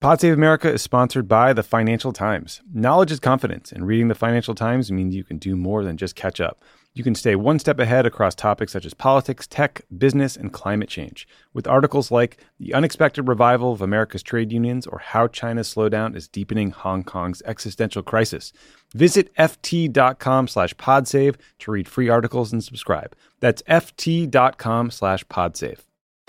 Pod Save America is sponsored by the Financial Times. Knowledge is confidence, and reading the Financial Times means you can do more than just catch up. You can stay one step ahead across topics such as politics, tech, business, and climate change, with articles like The Unexpected Revival of America's Trade Unions or How China's Slowdown is Deepening Hong Kong's Existential Crisis. Visit ft.com slash podsave to read free articles and subscribe. That's ft.com slash podsave.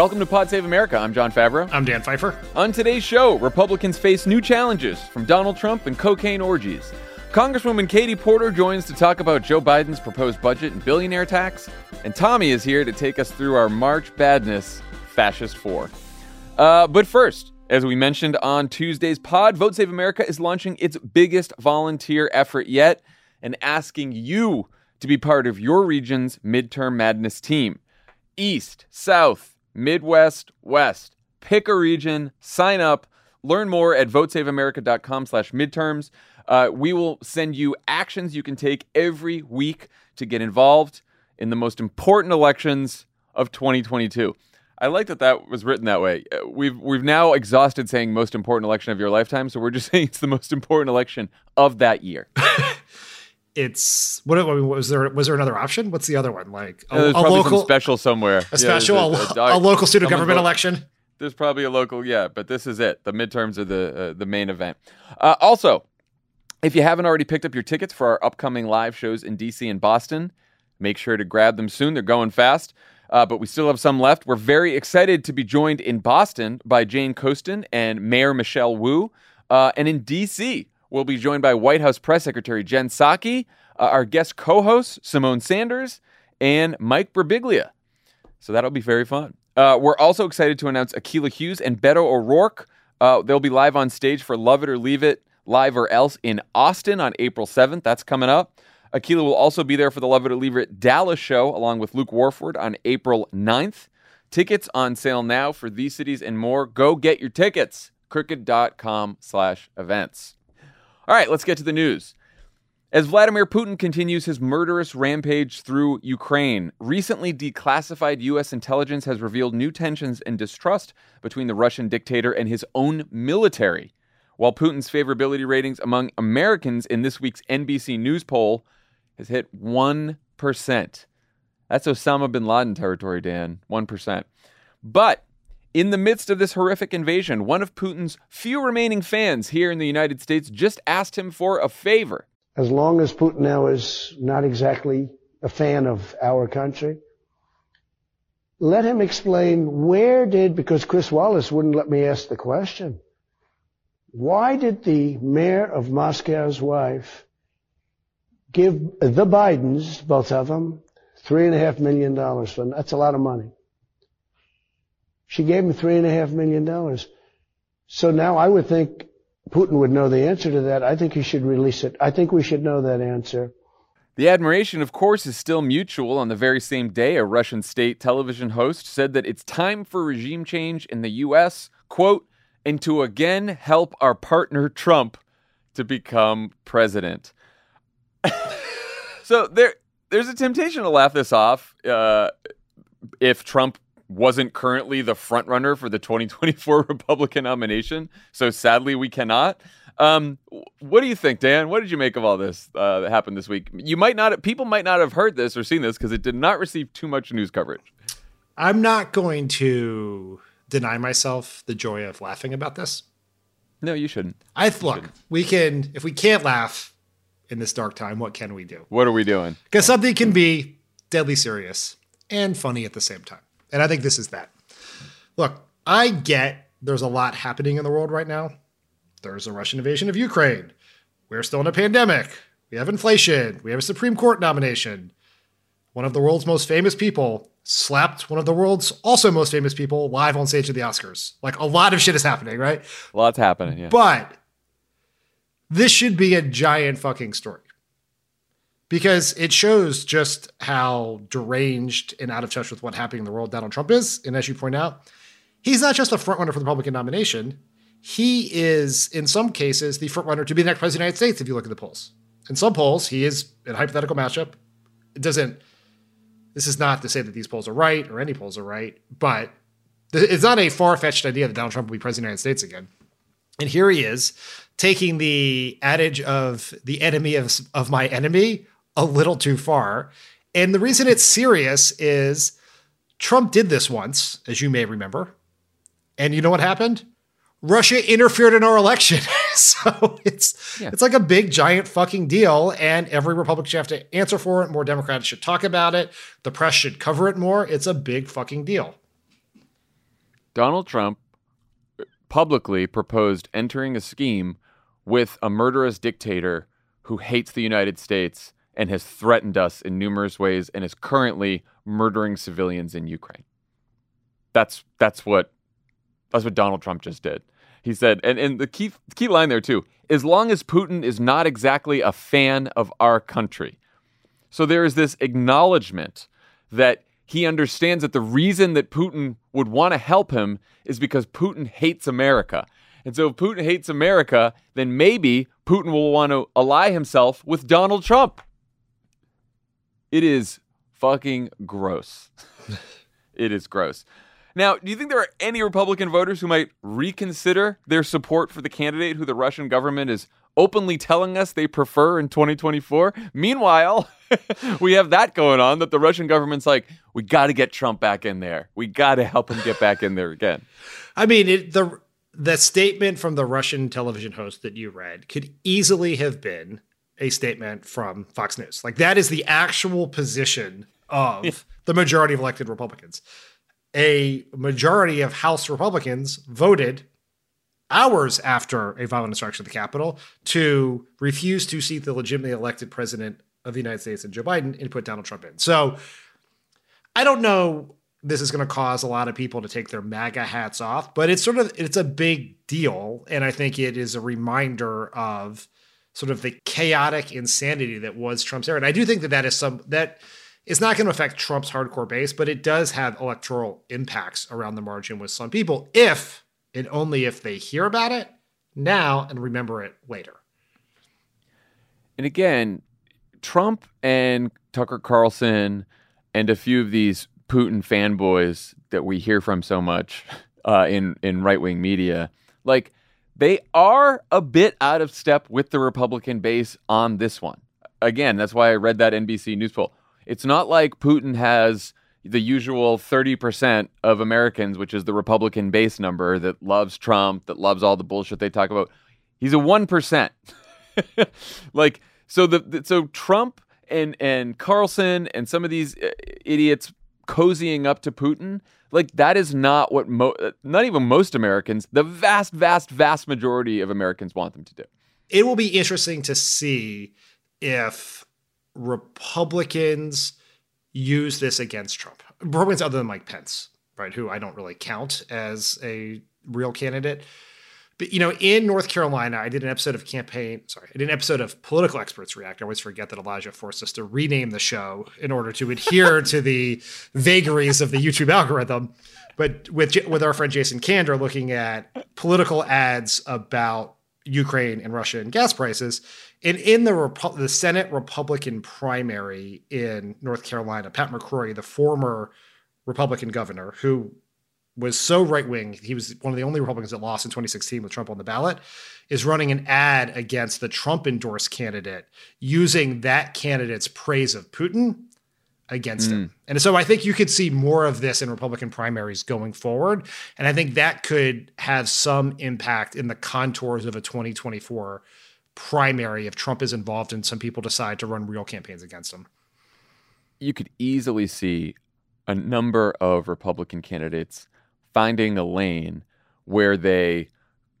Welcome to Pod Save America. I'm Jon Favreau. I'm Dan Pfeiffer. On today's show, Republicans face new challenges from Donald Trump and cocaine orgies. Congresswoman Katie Porter joins to talk about Joe Biden's proposed budget and billionaire tax. And Tommy is here to take us through our March Badness Fascist Four. Uh, but first, as we mentioned on Tuesday's pod, Vote Save America is launching its biggest volunteer effort yet and asking you to be part of your region's midterm madness team. East, South, Midwest, West. Pick a region, sign up, learn more at votesaveamerica.com slash midterms. Uh, we will send you actions you can take every week to get involved in the most important elections of 2022. I like that that was written that way. Uh, We've we've now exhausted saying most important election of your lifetime, so we're just saying it's the most important election of that year. It's what, what was there? Was there another option? What's the other one? Like a, There's a local, some special somewhere. a Yeah, special, there's a, a local student government vote- election. There's probably a local, yeah, but this is it. The midterms are the uh, the main event. Uh, also, if you haven't already picked up your tickets for our upcoming live shows in DC and Boston, make sure to grab them soon. They're going fast, uh, but we still have some left. We're very excited to be joined in Boston by Jane Coaston and Mayor Michelle Wu, uh, and in DC we'll be joined by White House Press Secretary Jen Psaki, uh, our guest co-host Symone Sanders, and Mike Birbiglia. So that'll be very fun. Uh, we're also excited to announce Akilah Hughes and Beto O'Rourke. Uh, they'll be live on stage for Love It or Leave It, Live or Else in Austin on April 7th. That's coming up. Akilah will also be there for the Love It or Leave It Dallas show along with Luke Warford on April 9th. Tickets on sale now for these cities and more. Go get your tickets. Crooked.com slash events. All right, let's get to the news. As Vladimir Putin continues his murderous rampage through Ukraine, recently declassified U.S. intelligence has revealed new tensions and distrust between the Russian dictator and his own military. While Putin's favorability ratings among Americans in this week's NBC News poll has hit 1%. That's Osama bin Laden territory, Dan. 1%. But in the midst of this horrific invasion, one of Putin's few remaining fans here in the United States just asked him for a favor. as long as Putin now is not exactly a fan of our country, let him explain where did, because Chris Wallace wouldn't let me ask the question, why did the mayor of Moscow's wife give the Bidens, both of them, three and a half million dollars for That's a lot of money. She gave him three and a half million dollars. So now I would think Putin would know the answer to that. I think he should release it. I think we should know that answer. The admiration, of course, is still mutual. On the very same day, a Russian state television host said that it's time for regime change in the U.S., quote, and to again help our partner Trump to become president. so there, there's a temptation to laugh this off uh, if Trump wasn't currently the front runner for the 2024 Republican nomination. So sadly, we cannot. Um, what do you think, Dan? What did you make of all this uh, that happened this week? You might not, people might not have heard this or seen this because it did not receive too much news coverage. I'm not going to deny myself the joy of laughing about this. No, you shouldn't. I look, we can if we can't laugh in this dark time, what can we do? What are we doing? Because something can be deadly serious and funny at the same time. And I think this is that. Look, I get there's a lot happening in the world right now. There's a Russian invasion of Ukraine. We're still in a pandemic. We have inflation. We have a Supreme Court nomination. One of the world's most famous people slapped one of the world's also most famous people live on stage at the Oscars. Like a lot of shit is happening, right? A Lots happening, yeah. But this should be a giant fucking story because it shows just how deranged and out of touch with what's happening in the world Donald Trump is. And as you point out, he's not just a frontrunner for the Republican nomination. He is, in some cases, the frontrunner to be the next president of the United States. If you look at the polls, in some polls, he is in a hypothetical matchup. It doesn't. This is not to say that these polls are right or any polls are right, but it's not a far fetched idea that Donald Trump will be president of the United States again. And here he is taking the adage of the enemy of, of my enemy a little too far. And the reason it's serious is Trump did this once, as you may remember. And you know what happened? Russia interfered in our election. so it's yeah. it's like a big giant fucking deal and every Republican should have to answer for it. More Democrats should talk about it. The press should cover it more. It's a big fucking deal. Donald Trump publicly proposed entering a scheme with a murderous dictator who hates the United States and has threatened us in numerous ways and is currently murdering civilians in Ukraine. That's that's what that's what Donald Trump just did. He said, and, and the key key line there too, as long as Putin is not exactly a fan of our country. So there is this acknowledgement that he understands that the reason that Putin would want to help him is because Putin hates America. And so if Putin hates America, then maybe Putin will want to ally himself with Donald Trump. It is fucking gross. it is gross. Now, do you think there are any Republican voters who might reconsider their support for the candidate who the Russian government is openly telling us they prefer in 2024? Meanwhile, we have that going on that the Russian government's like, we got to get Trump back in there. We got to help him get back in there again. I mean, it, the the statement from the Russian television host that you read could easily have been a statement from Fox News. Like that is the actual position of the majority of elected Republicans. A majority of House Republicans voted hours after a violent insurrection of the Capitol to refuse to seat the legitimately elected president of the United States and Joe Biden and put Donald Trump in. So I don't know this is going to cause a lot of people to take their MAGA hats off, but it's sort of it's a big deal and I think it is a reminder of sort of the chaotic insanity that was Trump's era. And I do think that that is some that is not going to affect Trump's hardcore base, but it does have electoral impacts around the margin with some people if and only if they hear about it now and remember it later. And again, Trump and Tucker Carlson and a few of these Putin fanboys that we hear from so much uh, in in right wing media, like they are a bit out of step with the Republican base on this one. Again, that's why I read that NBC News poll. It's not like Putin has the usual 30% of Americans, which is the Republican base number that loves Trump, that loves all the bullshit they talk about. He's a 1%. like so the so Trump and and Carlson and some of these uh, idiots cozying up to Putin, like that is not what mo- not even most Americans, the vast vast vast majority of Americans want them to do. It will be interesting to see if Republicans use this against Trump. Republicans other than Mike Pence, right, who I don't really count as a real candidate. But you know, in North Carolina, I did an episode of campaign. Sorry, I did an episode of Political Experts React. I always forget that Elijah forced us to rename the show in order to adhere to the vagaries of the YouTube algorithm. But with with our friend Jason Kander looking at political ads about Ukraine and Russia and gas prices, and in the Repu- the Senate Republican primary in North Carolina, Pat McCrory, the former Republican governor, who was so right wing, he was one of the only Republicans that lost in 2016 with Trump on the ballot, is running an ad against the Trump endorsed candidate using that candidate's praise of Putin against mm. him. And so I think you could see more of this in Republican primaries going forward. And I think that could have some impact in the contours of a 2024 primary if Trump is involved and some people decide to run real campaigns against him. you could easily see a number of Republican candidates finding a lane where they,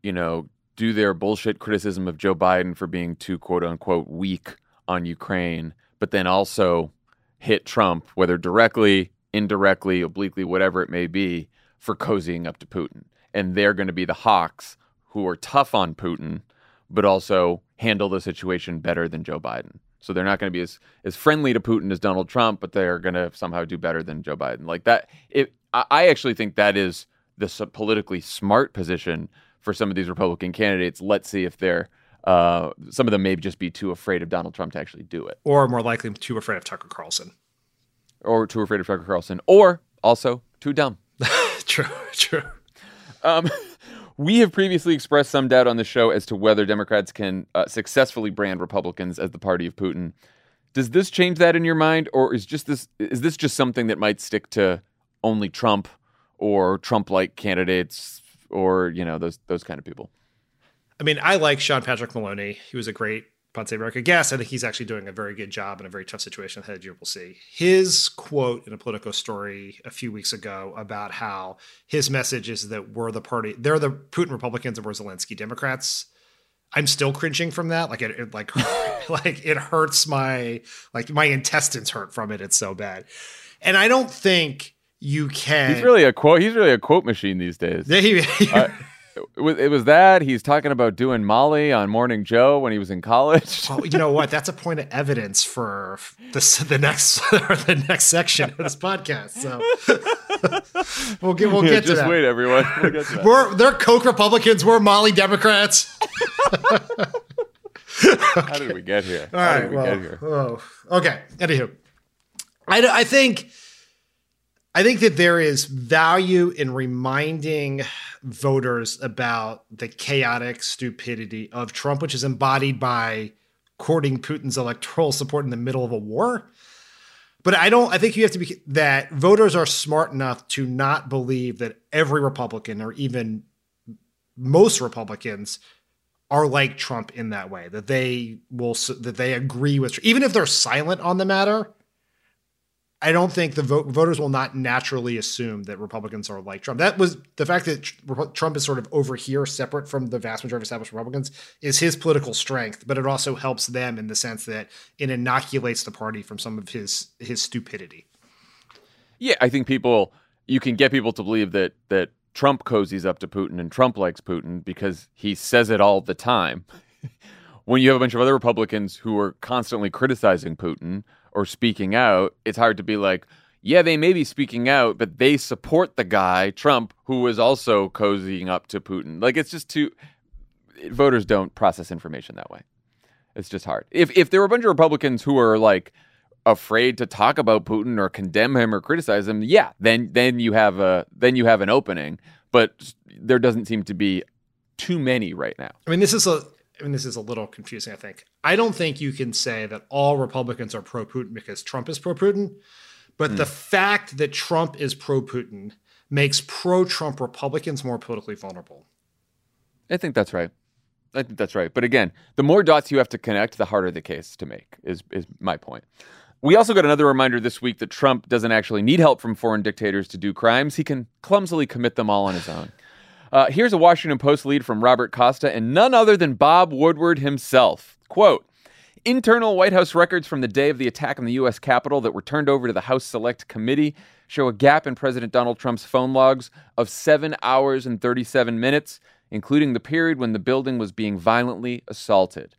you know, do their bullshit criticism of Joe Biden for being too quote unquote weak on Ukraine, but then also hit Trump, whether directly, indirectly, obliquely, whatever it may be, for cozying up to Putin. And they're going to be the hawks who are tough on Putin, but also handle the situation better than Joe Biden. So they're not going to be as, as friendly to Putin as Donald Trump, but they're going to somehow do better than Joe Biden. Like that, it, I actually think that is the politically smart position for some of these Republican candidates. Let's see if they're uh, some of them may just be too afraid of Donald Trump to actually do it, or more likely too afraid of Tucker Carlson, or too afraid of Tucker Carlson, or also too dumb. true, true. Um, we have previously expressed some doubt on the show as to whether Democrats can uh, successfully brand Republicans as the party of Putin. Does this change that in your mind, or is just this is this just something that might stick to only Trump or Trump-like candidates, or you know those those kind of people? I mean, I like Sean Patrick Maloney. He was a great Save America guest. I think he's actually doing a very good job in a very tough situation ahead. You will see his quote in a Politico story a few weeks ago about how his message is that we're the party, they're the Putin Republicans and we're Zelensky Democrats. I'm still cringing from that. Like it, it like like it hurts my like my intestines hurt from it. It's so bad, and I don't think you can. He's really a quote. He's really a quote machine these days. Yeah, he, uh, it was, that he's talking about doing Molly on Morning Joe when he was in college. well, you know what? That's a point of evidence for this the next the next section of this podcast. So we'll get we'll yeah, get to that. Just wait, everyone. We'll that. We're they're Coke Republicans. We're Molly Democrats. How did we get here? All How did we well, get here? Oh, okay. Anywho, I, I think I think that there is value in reminding voters about the chaotic stupidity of Trump, which is embodied by courting Putin's electoral support in the middle of a war. But I don't, I think you have to be that voters are smart enough to not believe that every Republican or even most Republicans are like Trump in that way, that they will, that they agree with, even if they're silent on the matter I don't think the vote, voters will not naturally assume that Republicans are like Trump. That was the fact that Trump is sort of over here, separate from the vast majority of established Republicans, is his political strength. But it also helps them in the sense that it inoculates the party from some of his his stupidity. Yeah, I think people you can get people to believe that that Trump cozies up to Putin and Trump likes Putin because he says it all the time. when you have a bunch of other Republicans who are constantly criticizing Putin or speaking out, it's hard to be like, yeah, they may be speaking out, but they support the guy, Trump, who is also cozying up to Putin. Like, it's just too. Voters don't process information that way. It's just hard. If, if there were a bunch of Republicans who are like afraid to talk about Putin or condemn him or criticize him, yeah, then then you have a then you have an opening. But there doesn't seem to be too many right now. I mean, this is a I mean, this is a little confusing, I think. I don't think you can say that all Republicans are pro Putin because Trump is pro Putin, but mm. the fact that Trump is pro Putin makes pro Trump Republicans more politically vulnerable. I think that's right. I think that's right. But again, the more dots you have to connect, the harder the case to make, is, is my point. We also got another reminder this week that Trump doesn't actually need help from foreign dictators to do crimes. He can clumsily commit them all on his own. Uh, here's a Washington Post lead from Robert Costa and none other than Bob Woodward himself. Quote, Internal White House records from the day of the attack on the U.S. Capitol that were turned over to the House Select Committee show a gap in President Donald Trump's phone logs of 7 hours and 37 minutes, including the period when the building was being violently assaulted.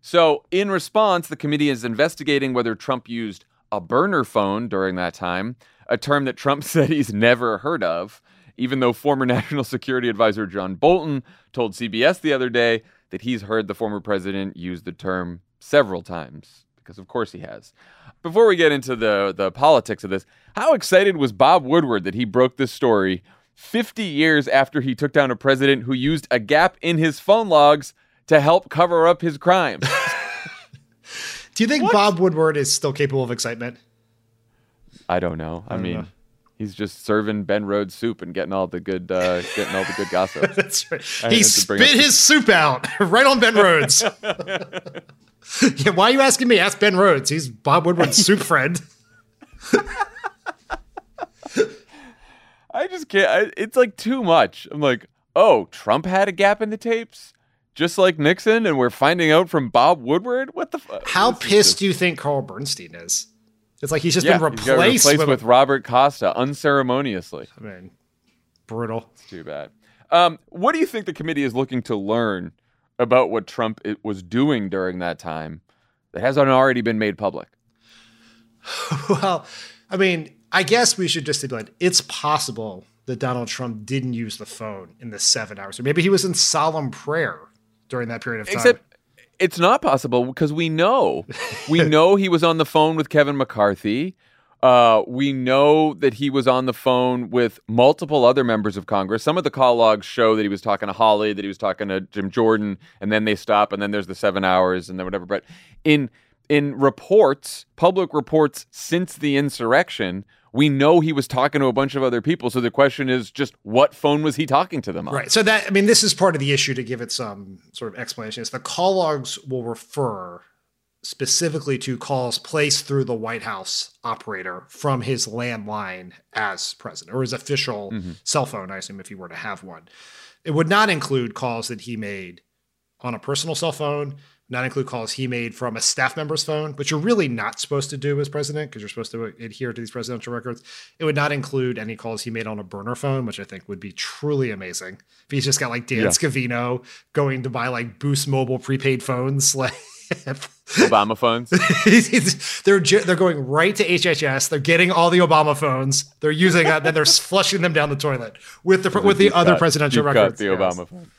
So, in response, the committee is investigating whether Trump used a burner phone during that time, a term that Trump said he's never heard of even though former National Security Advisor John Bolton told CBS the other day that he's heard the former president use the term several times, because of course he has. Before we get into the, the politics of this, how excited was Bob Woodward that he broke this story 50 years after he took down a president who used a gap in his phone logs to help cover up his crimes? Do you think what? Bob Woodward is still capable of excitement? I don't know. I, I don't mean, know. He's just serving Ben Rhodes soup and getting all the good, uh, getting all the good gossip. That's right. he spit his soup out right on Ben Rhodes. yeah, why are you asking me? Ask Ben Rhodes. He's Bob Woodward's soup friend. I just can't. I, it's like too much. I'm like, oh, Trump had a gap in the tapes, just like Nixon, and we're finding out from Bob Woodward. What the? fuck? How pissed do you think Carl Bernstein is? It's like he's just yeah, been replaced, replaced with, with Robert Costa unceremoniously. I mean, brutal. It's too bad. Um, what do you think the committee is looking to learn about what Trump it was doing during that time that hasn't already been made public? well, I mean, I guess we should just stipulate it's possible that Donald Trump didn't use the phone in the seven hours, or maybe he was in solemn prayer during that period of time. Except it's not possible because we know we know he was on the phone with Kevin McCarthy. Uh, we know that he was on the phone with multiple other members of Congress. Some of the call logs show that he was talking to Hawley, that he was talking to Jim Jordan, and then they stop, and then there's the seven hours, and then whatever. But in in reports, public reports since the insurrection, we know he was talking to a bunch of other people. So the question is just what phone was he talking to them on? Right. So that I mean, this is part of the issue to give it some sort of explanation. Is the call logs will refer specifically to calls placed through the White House operator from his landline as president or his official Mm-hmm. cell phone, I assume if he were to have one. It would not include calls that he made on a personal cell phone, not include calls he made from a staff member's phone, which you're really not supposed to do as president because you're supposed to adhere to these presidential records. It would not include any calls he made on a burner phone, which I think would be truly amazing. If he's just got like Dan Yeah. Scavino going to buy like Boost Mobile prepaid phones, like Obama phones. They're they're going right to HHS. They're getting all the Obama phones. They're using that, then they're flushing them down the toilet with the with the other cut- presidential deep cut records. The Yes. Obama phone.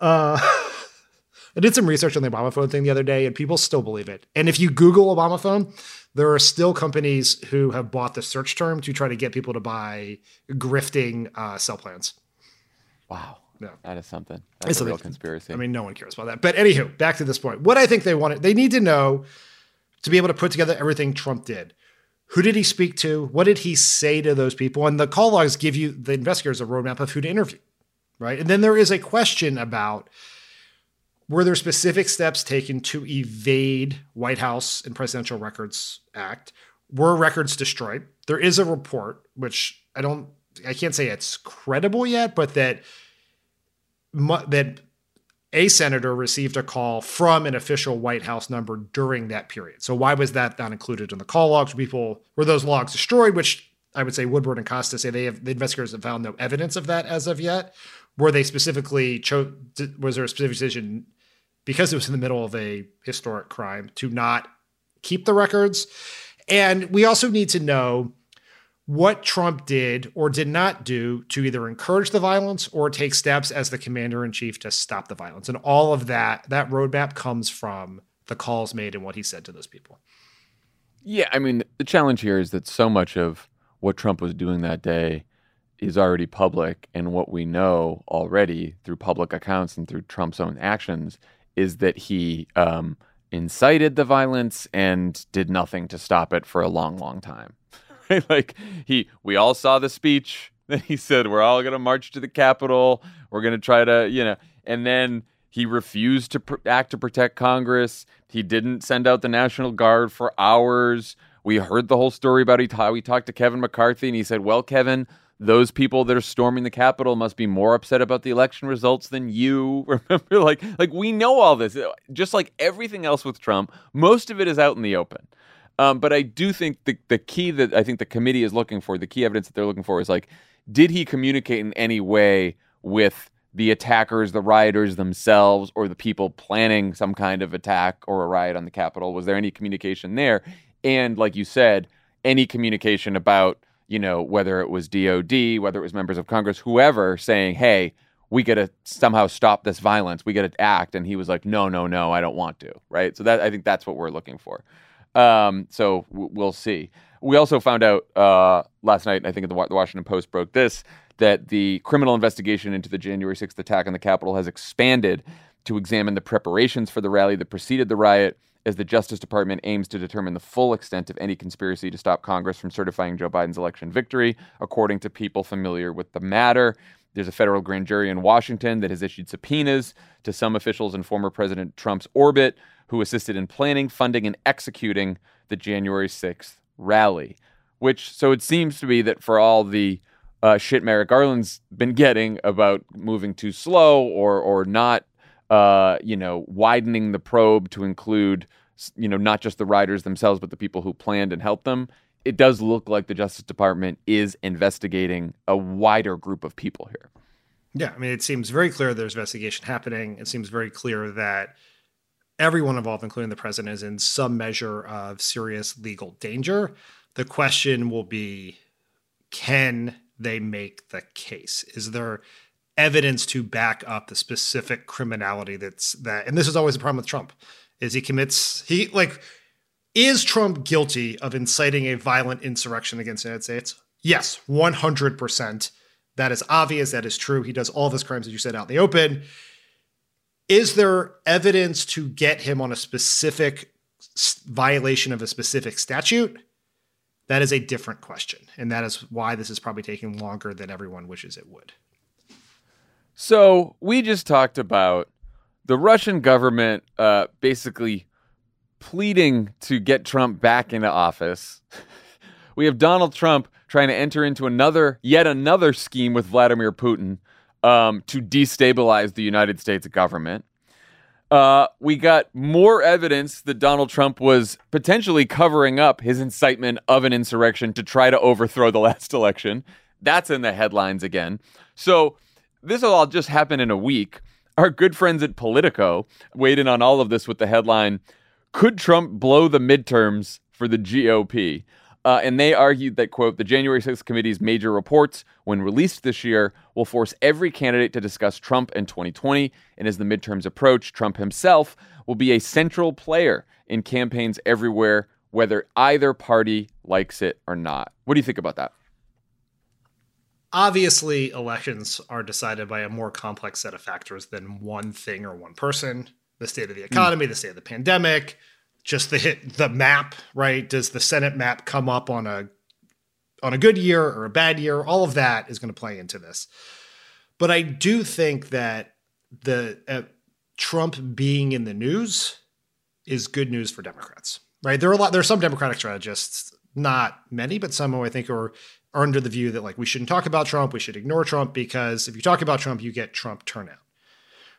Uh, I did some research on the Obama phone thing the other day, and people still believe it. And if you Google Obama phone, there are still companies who have bought the search term to try to get people to buy grifting uh, cell plans. Wow. That is something. It's That's a something- real conspiracy. I mean, no one cares about that. But anywho, back to this point. What I think they wanted, they need to know to be able to put together everything Trump did. Who did he speak to? What did he say to those people? And the call logs give you the investigators a roadmap of who to interview, right? And then there is a question about were there specific steps taken to evade White House and Presidential Records Act? Were records destroyed? There is a report, which I don't, I can't say it's credible yet, but that that a senator received a call from an official White House number during that period. So why was that not included in the call logs? People were those logs destroyed, which I would say Woodward and Costa say they have the investigators have found no evidence of that as of yet. Were they specifically chose? Was there a specific decision because it was in the middle of a historic crime to not keep the records? And we also need to know what Trump did or did not do to either encourage the violence or take steps as the commander in chief to stop the violence. And all of that, that roadmap comes from the calls made and what he said to those people. Yeah, I mean, the challenge here is that so much of what Trump was doing that day is already public, and what we know already through public accounts and through Trump's own actions is that he um, incited the violence and did nothing to stop it for a long, long time. Like he, we all saw the speech that he said, "We're all going to march to the Capitol. We're going to try to, you know," and then he refused to pr- act to protect Congress. He didn't send out the National Guard for hours. We heard the whole story about he- how he talked to Kevin McCarthy, and he said, "Well, Kevin." Those people that are storming the Capitol must be more upset about the election results than you. Remember, like, like we know all this. Just like everything else with Trump, most of it is out in the open. Um, but I do think the the key that I think the committee is looking for, the key evidence that they're looking for, is like, did he communicate in any way with the attackers, the rioters themselves, or the people planning some kind of attack or a riot on the Capitol? Was there any communication there? And like you said, any communication about you know whether it was DOD, whether it was members of Congress, whoever saying, "Hey, we got to somehow stop this violence. We got to act." And he was like, "No, no, no, I don't want to." Right. So that I think that's what we're looking for. Um, so w- we'll see. We also found out uh, last night, I think the, the Washington Post broke this, that the criminal investigation into the January 6th attack on the Capitol has expanded to examine the preparations for the rally that preceded the riot as the Justice Department aims to determine the full extent of any conspiracy to stop Congress from certifying Joe Biden's election victory, according to people familiar with the matter. There's a federal grand jury in Washington that has issued subpoenas to some officials in former President Trump's orbit who assisted in planning, funding, and executing the January 6th rally. which so it seems to be that for all the uh, shit Merrick Garland's been getting about moving too slow or or not, uh, you know, widening the probe to include, you know, not just the riders themselves, but the people who planned and helped them. It does look like the Justice Department is investigating a wider group of people here. Yeah, I mean, it seems very clear there's investigation happening. It seems very clear that everyone involved, including the president, is in some measure of serious legal danger. The question will be can they make the case? Is there evidence to back up the specific criminality that's that? And this is always the problem with Trump is he commits he like is Trump guilty of inciting a violent insurrection against the United States? Yes, 100%. That is obvious. That is true. He does all of his crimes, as you said, out in the open. Is there evidence to get him on a specific violation of a specific statute? That is a different question. And that is why this is probably taking longer than everyone wishes it would. So we just talked about the Russian government uh, basically pleading to get Trump back into office. we have Donald Trump trying to enter into another, yet another scheme with Vladimir Putin um, to destabilize the United States government. Uh, we got more evidence that Donald Trump was potentially covering up his incitement of an insurrection to try to overthrow the last election. That's in the headlines again. So this will all just happen in a week. Our good friends at Politico weighed in on all of this with the headline Could Trump blow the midterms for the GOP? Uh, and they argued that, quote, the January 6th committee's major reports, when released this year, will force every candidate to discuss Trump in 2020. And as the midterms approach, Trump himself will be a central player in campaigns everywhere, whether either party likes it or not. What do you think about that? Obviously, elections are decided by a more complex set of factors than one thing or one person the state of the economy, mm. the state of the pandemic, just the hit the map, right? Does the Senate map come up on a on a good year or a bad year? All of that is going to play into this. But I do think that the uh, Trump being in the news is good news for Democrats, right? There are a lot. There are some Democratic strategists, not many, but some who I think are, are under the view that like we shouldn't talk about Trump, we should ignore Trump because if you talk about Trump, you get Trump turnout.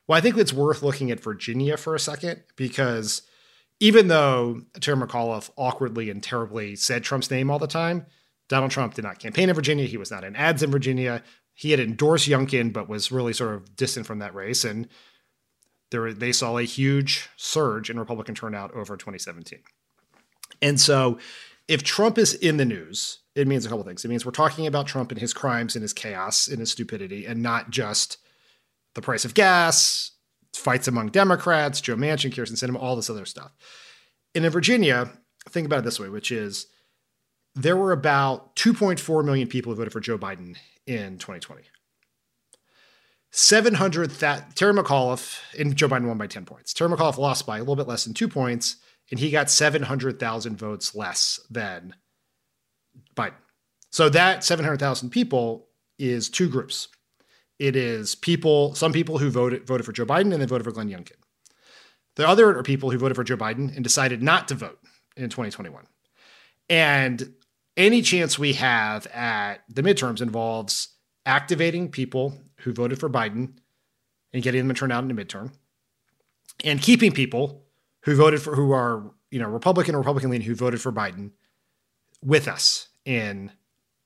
Well, I think it's worth looking at Virginia for a second because even though Terry McAuliffe awkwardly and terribly said Trump's name all the time, Donald Trump did not campaign in Virginia. He was not in ads in Virginia. He had endorsed Youngkin, but was really sort of distant from that race. And there, they saw a huge surge in Republican turnout over 2017. And so, if Trump is in the news, it means a couple things. It means we're talking about Trump and his crimes and his chaos and his stupidity, and not just the price of gas, fights among Democrats, Joe Manchin, Kyrsten Sinema, all this other stuff. And in Virginia, think about it this way, which is there were about 2.4 million people who voted for Joe Biden in 2020. 700 that Terry McAuliffe and Joe Biden won by 10 points. Terry McAuliffe lost by a little bit less than two points, and he got 700,000 votes less than Biden. So that 700,000 people is two groups. It is people, some people who voted voted for Joe Biden and then voted for Glenn Youngkin. The other are people who voted for Joe Biden and decided not to vote in 2021. And any chance we have at the midterms involves activating people who voted for Biden and getting them to turn out in the midterm, and keeping people who voted for who are you know Republican or Republican leaning who voted for Biden with us in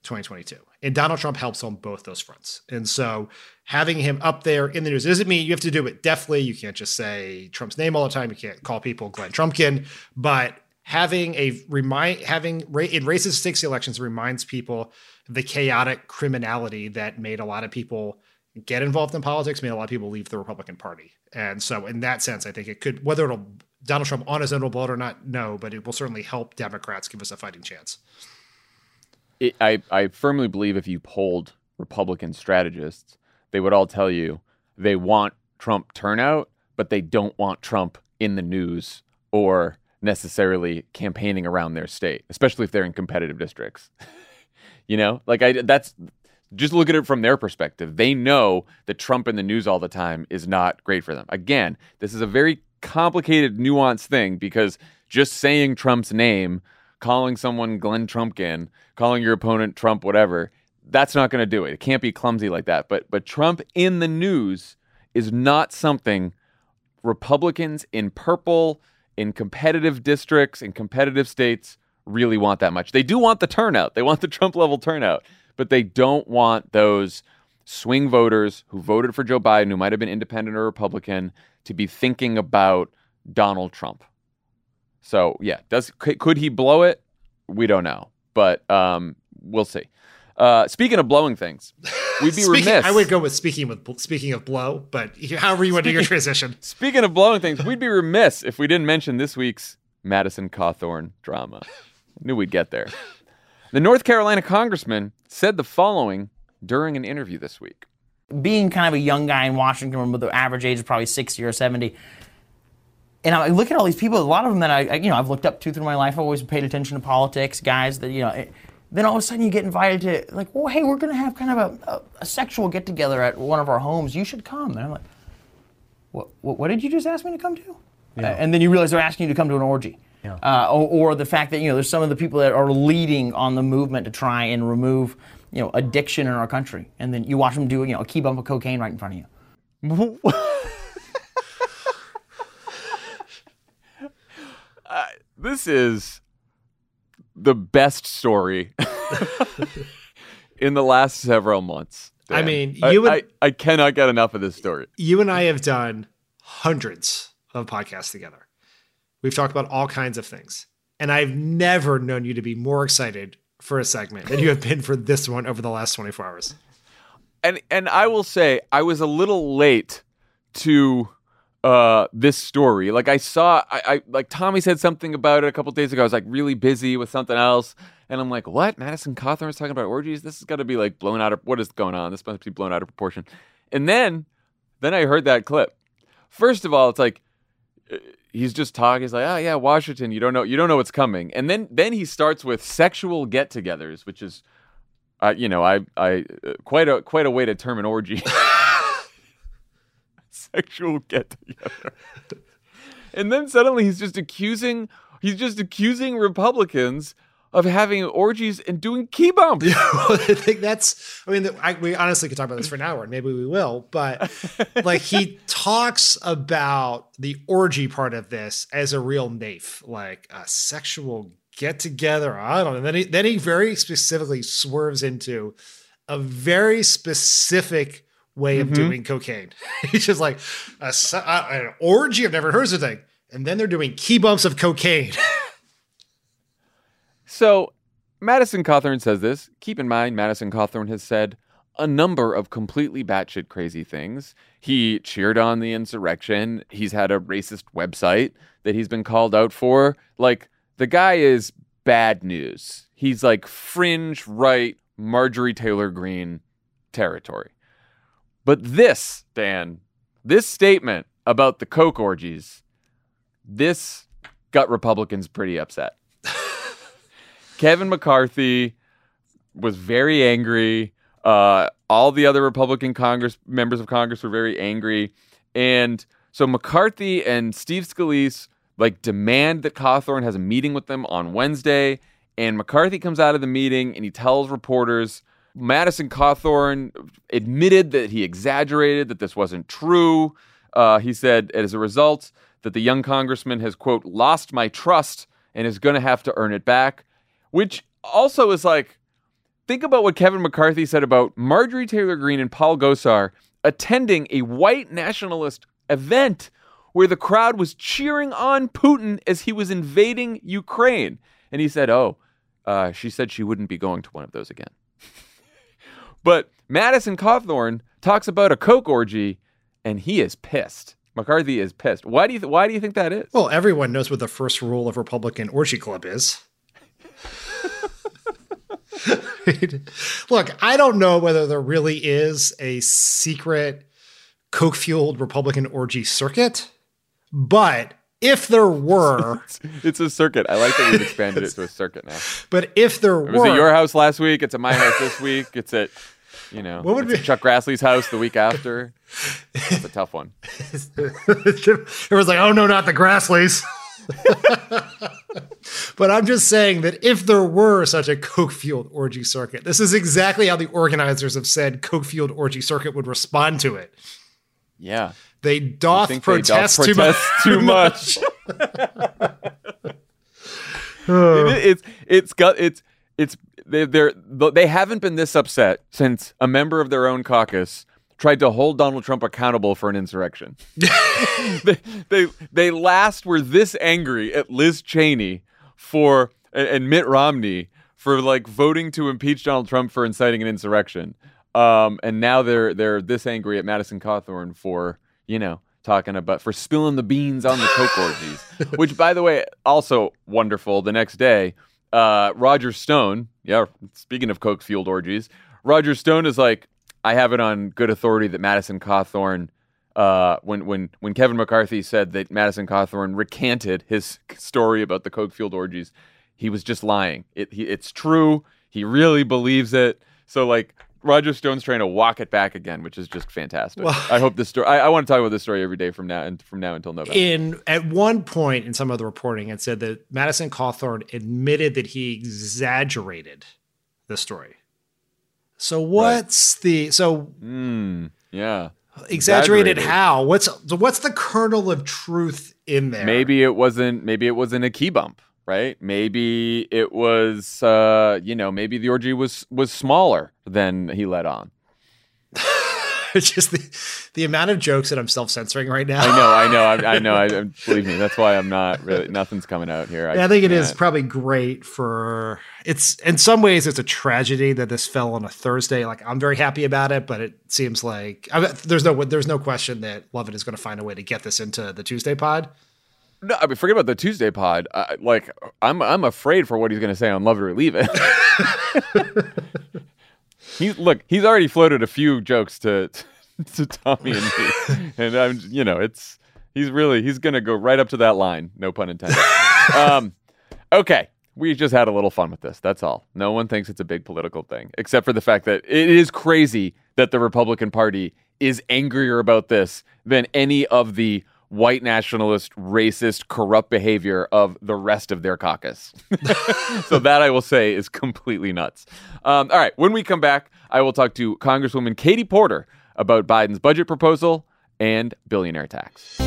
2022. And Donald Trump helps on both those fronts. And so having him up there in the news doesn't mean you have to do it deftly. You can't just say Trump's name all the time. You can't call people Glenn Trumpkin, but having a remind having it racist stakes elections reminds people the chaotic criminality that made a lot of people get involved in politics, made a lot of people leave the Republican Party. And so in that sense, I think it could whether it'll Donald Trump on his own will it or not, no, but it will certainly help Democrats give us a fighting chance it, I, I firmly believe if you polled Republican strategists, they would all tell you they want Trump turnout, but they don't want Trump in the news or necessarily campaigning around their state, especially if they're in competitive districts. you know, like I that's just look at it from their perspective. They know that Trump in the news all the time is not great for them. Again, this is a very complicated, nuanced thing because just saying Trump's name calling someone Glenn Trumpkin, calling your opponent Trump, whatever. That's not going to do it. It can't be clumsy like that. But but Trump in the news is not something Republicans in purple, in competitive districts, in competitive states really want that much. They do want the turnout. They want the Trump level turnout, but they don't want those swing voters who voted for Joe Biden, who might have been independent or Republican, to be thinking about Donald Trump. So yeah, does could he blow it? We don't know, but um, we'll see. Uh, speaking of blowing things, we'd be Speaking- remiss. I would go with speaking with speaking of blow, but however you want to do your transition. Speaking of blowing things, we'd be remiss if we didn't mention this week's Madison Cawthorn drama. Knew we'd get there. The North Carolina congressman said the following during an interview this week. Being kind of a young guy in Washington, with the average age is probably 60 or 70. And I look at all these people, a lot of them that I, you know, I've looked up to through my life. I've always paid attention to politics, guys that, you know, it- then all of a sudden you get invited to, like, well, hey, we're going to have kind of a, a, a sexual get together at one of our homes. You should come. And I'm like, what, what, what did you just ask me to come to? Uh, and then you realize they're asking you to come to an orgy. Uh, or, or the fact that, you know, there's some of the people that are leading on the movement to try and remove, you know, addiction in our country. And then you watch them do, you know, a key bump of cocaine right in front of you. This is the best story in the last several months. I Dan. mean, I, you would- I, I cannot get enough of this story. You and I have done hundreds of podcasts together. We've talked about all kinds of things. And I've never known you to be more excited for a segment than you have been for this one over the last 24 hours. and and I will say I was a little late to uh this story. Like I saw I, I like Tommy said something about it a couple days ago. I was like really busy with something else. And I'm like, what? Madison Cawthorn was talking about orgies? This has got to be like blown out of what is going on? This must be blown out of proportion. And then then I heard that clip. First of all, it's like he's just talking. He's like, "Oh yeah, Washington. You don't know. You don't know what's coming." And then then he starts with sexual get-togethers, which is, uh, you know, I I uh, quite a quite a way to term an orgy. sexual get-together. and then suddenly he's just accusing he's just accusing Republicans of having orgies and doing key bumps. yeah. I think that's, I mean, I, we honestly could talk about this for an hour and maybe we will, but like he talks about the orgy part of this as a real naif, like a sexual get together. I don't know. And then he, then he very specifically swerves into a very specific way of mm-hmm. doing cocaine. He's just like a, an orgy. I've never heard of such a thing. And then they're doing key bumps of cocaine. So Madison Cawthorn says this. Keep in mind, Madison Cawthorn has said a number of completely batshit crazy things. He cheered on the insurrection. He's had a racist website that he's been called out for. Like, the guy is bad news. He's like fringe right Marjorie Taylor Greene territory. But this, Dan, this statement about the Coke orgies, this got Republicans pretty upset. Kevin McCarthy was very angry. Uh, all the other Republican Congress members of Congress were very angry, and so McCarthy and Steve Scalise like demand that Cawthorn has a meeting with them on Wednesday. And McCarthy comes out of the meeting and he tells reporters Madison Cawthorn admitted that he exaggerated, that this wasn't true. Uh, he said, as a result, that the young congressman has, quote, lost my trust and is going to have to earn it back, which also is like, think about what Kevin McCarthy said about Marjorie Taylor Greene and Paul Gosar attending a white nationalist event where the crowd was cheering on Putin as he was invading Ukraine. And he said, Oh, uh, she said she wouldn't be going to one of those again. but Madison Cawthorn talks about a Coke orgy and he is pissed. McCarthy is pissed. Why do you th- why do you think that is? Well, everyone knows what the first rule of Republican orgy club is. Look, I don't know whether there really is a secret coke fueled Republican orgy circuit, but if there were, It's a circuit. I like that we've expanded it to a circuit now. but if there It was were, at your house last week. It's at my house this week. It's at, you know, What would be- Chuck Grassley's house the week after. It's a tough one. it was like, oh no, not the Grassleys. But I'm just saying that if there were such a coke fueled orgy circuit, this is exactly how the organizers have said coke fueled orgy circuit would respond to it. Yeah. They doth think they doth protest, too protest much. too much. It- it's it's got it's it's they they're they haven't been this upset since a member of their own caucus tried to hold Donald Trump accountable for an insurrection. they, they they last were this angry at Liz Cheney for and, and Mitt Romney for like voting to impeach Donald Trump for inciting an insurrection. Um, and now they're they're this angry at Madison Cawthorn for you know talking about for spilling the beans on the coke orgies, which by the way also wonderful. The next day, uh, Roger Stone, yeah, speaking of coke fueled orgies, Roger Stone is like, I have it on good authority that Madison Cawthorn uh, when when when Kevin McCarthy said that Madison Cawthorn recanted his story about the coke fueled orgies, he was just lying. It he, it's true. He really believes it. So like Roger Stone's trying to walk it back again, which is just fantastic. Well- I hope this story. I, I want to talk about this story every day from now and from now until November. In at one point in some of the reporting, it said that Madison Cawthorn admitted that he exaggerated the story. So what's the so Mm, yeah. exaggerated, Exaggerated. how? What's so what's the kernel of truth in there? Maybe it wasn't. Maybe it wasn't a key bump, right? Maybe it was. Uh, you know, maybe the orgy was was smaller than he let on. It's just the the amount of jokes that I'm self censoring right now. I know, I know, I, I know. I, I- believe me, that's why I'm not really. Nothing's coming out here. Yeah, I think it is probably great for it's in some ways it's a tragedy that this fell on a Thursday. Like I'm very happy about it, but it seems like I mean, there's no there's no question that Lovett is going to find a way to get this into the Tuesday pod. No, I mean, forget about the Tuesday pod. I, like, I'm I'm afraid for what he's going to say on Love It or Leave It. he look, he's already floated a few jokes to to Tommy and me, and I'm, you know, it's he's really he's going to go right up to that line. No pun intended. um, okay. We just had a little fun with this. That's all. No one thinks it's a big political thing, except for the fact that it is crazy that the Republican Party is angrier about this than any of the white nationalist, racist, corrupt behavior of the rest of their caucus. so that I will say is completely nuts. Um, all right, when we come back, I will talk to Congresswoman Katie Porter about Biden's budget proposal and billionaire tax.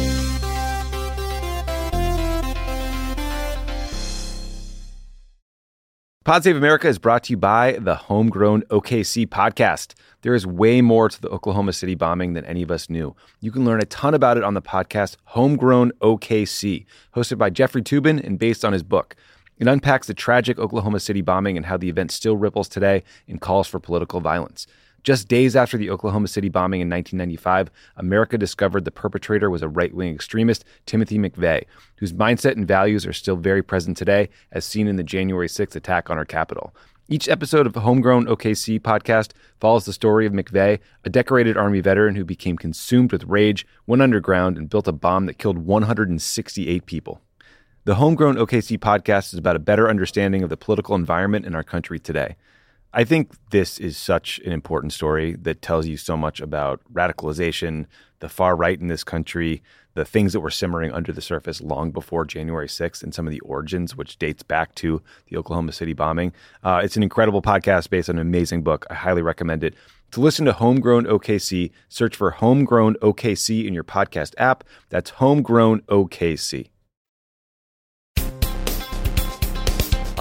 Pod Save America is brought to you by the Homegrown OKC podcast. There is way more to the Oklahoma City bombing than any of us knew. You can learn a ton about it on the podcast Homegrown OKC, hosted by Jeffrey Toobin and based on his book. It unpacks the tragic Oklahoma City bombing and how the event still ripples today and calls for political violence. Just days after the Oklahoma City bombing in 1995, America discovered the perpetrator was a right wing extremist, Timothy McVeigh, whose mindset and values are still very present today, as seen in the January 6th attack on our Capitol. Each episode of the Homegrown OKC podcast follows the story of McVeigh, a decorated Army veteran who became consumed with rage, went underground, and built a bomb that killed 168 people. The Homegrown OKC podcast is about a better understanding of the political environment in our country today. I think this is such an important story that tells you so much about radicalization, the far right in this country, the things that were simmering under the surface long before January 6th, and some of the origins, which dates back to the Oklahoma City bombing. Uh, it's an incredible podcast based on an amazing book. I highly recommend it. To listen to Homegrown OKC, search for Homegrown OKC in your podcast app. That's Homegrown OKC.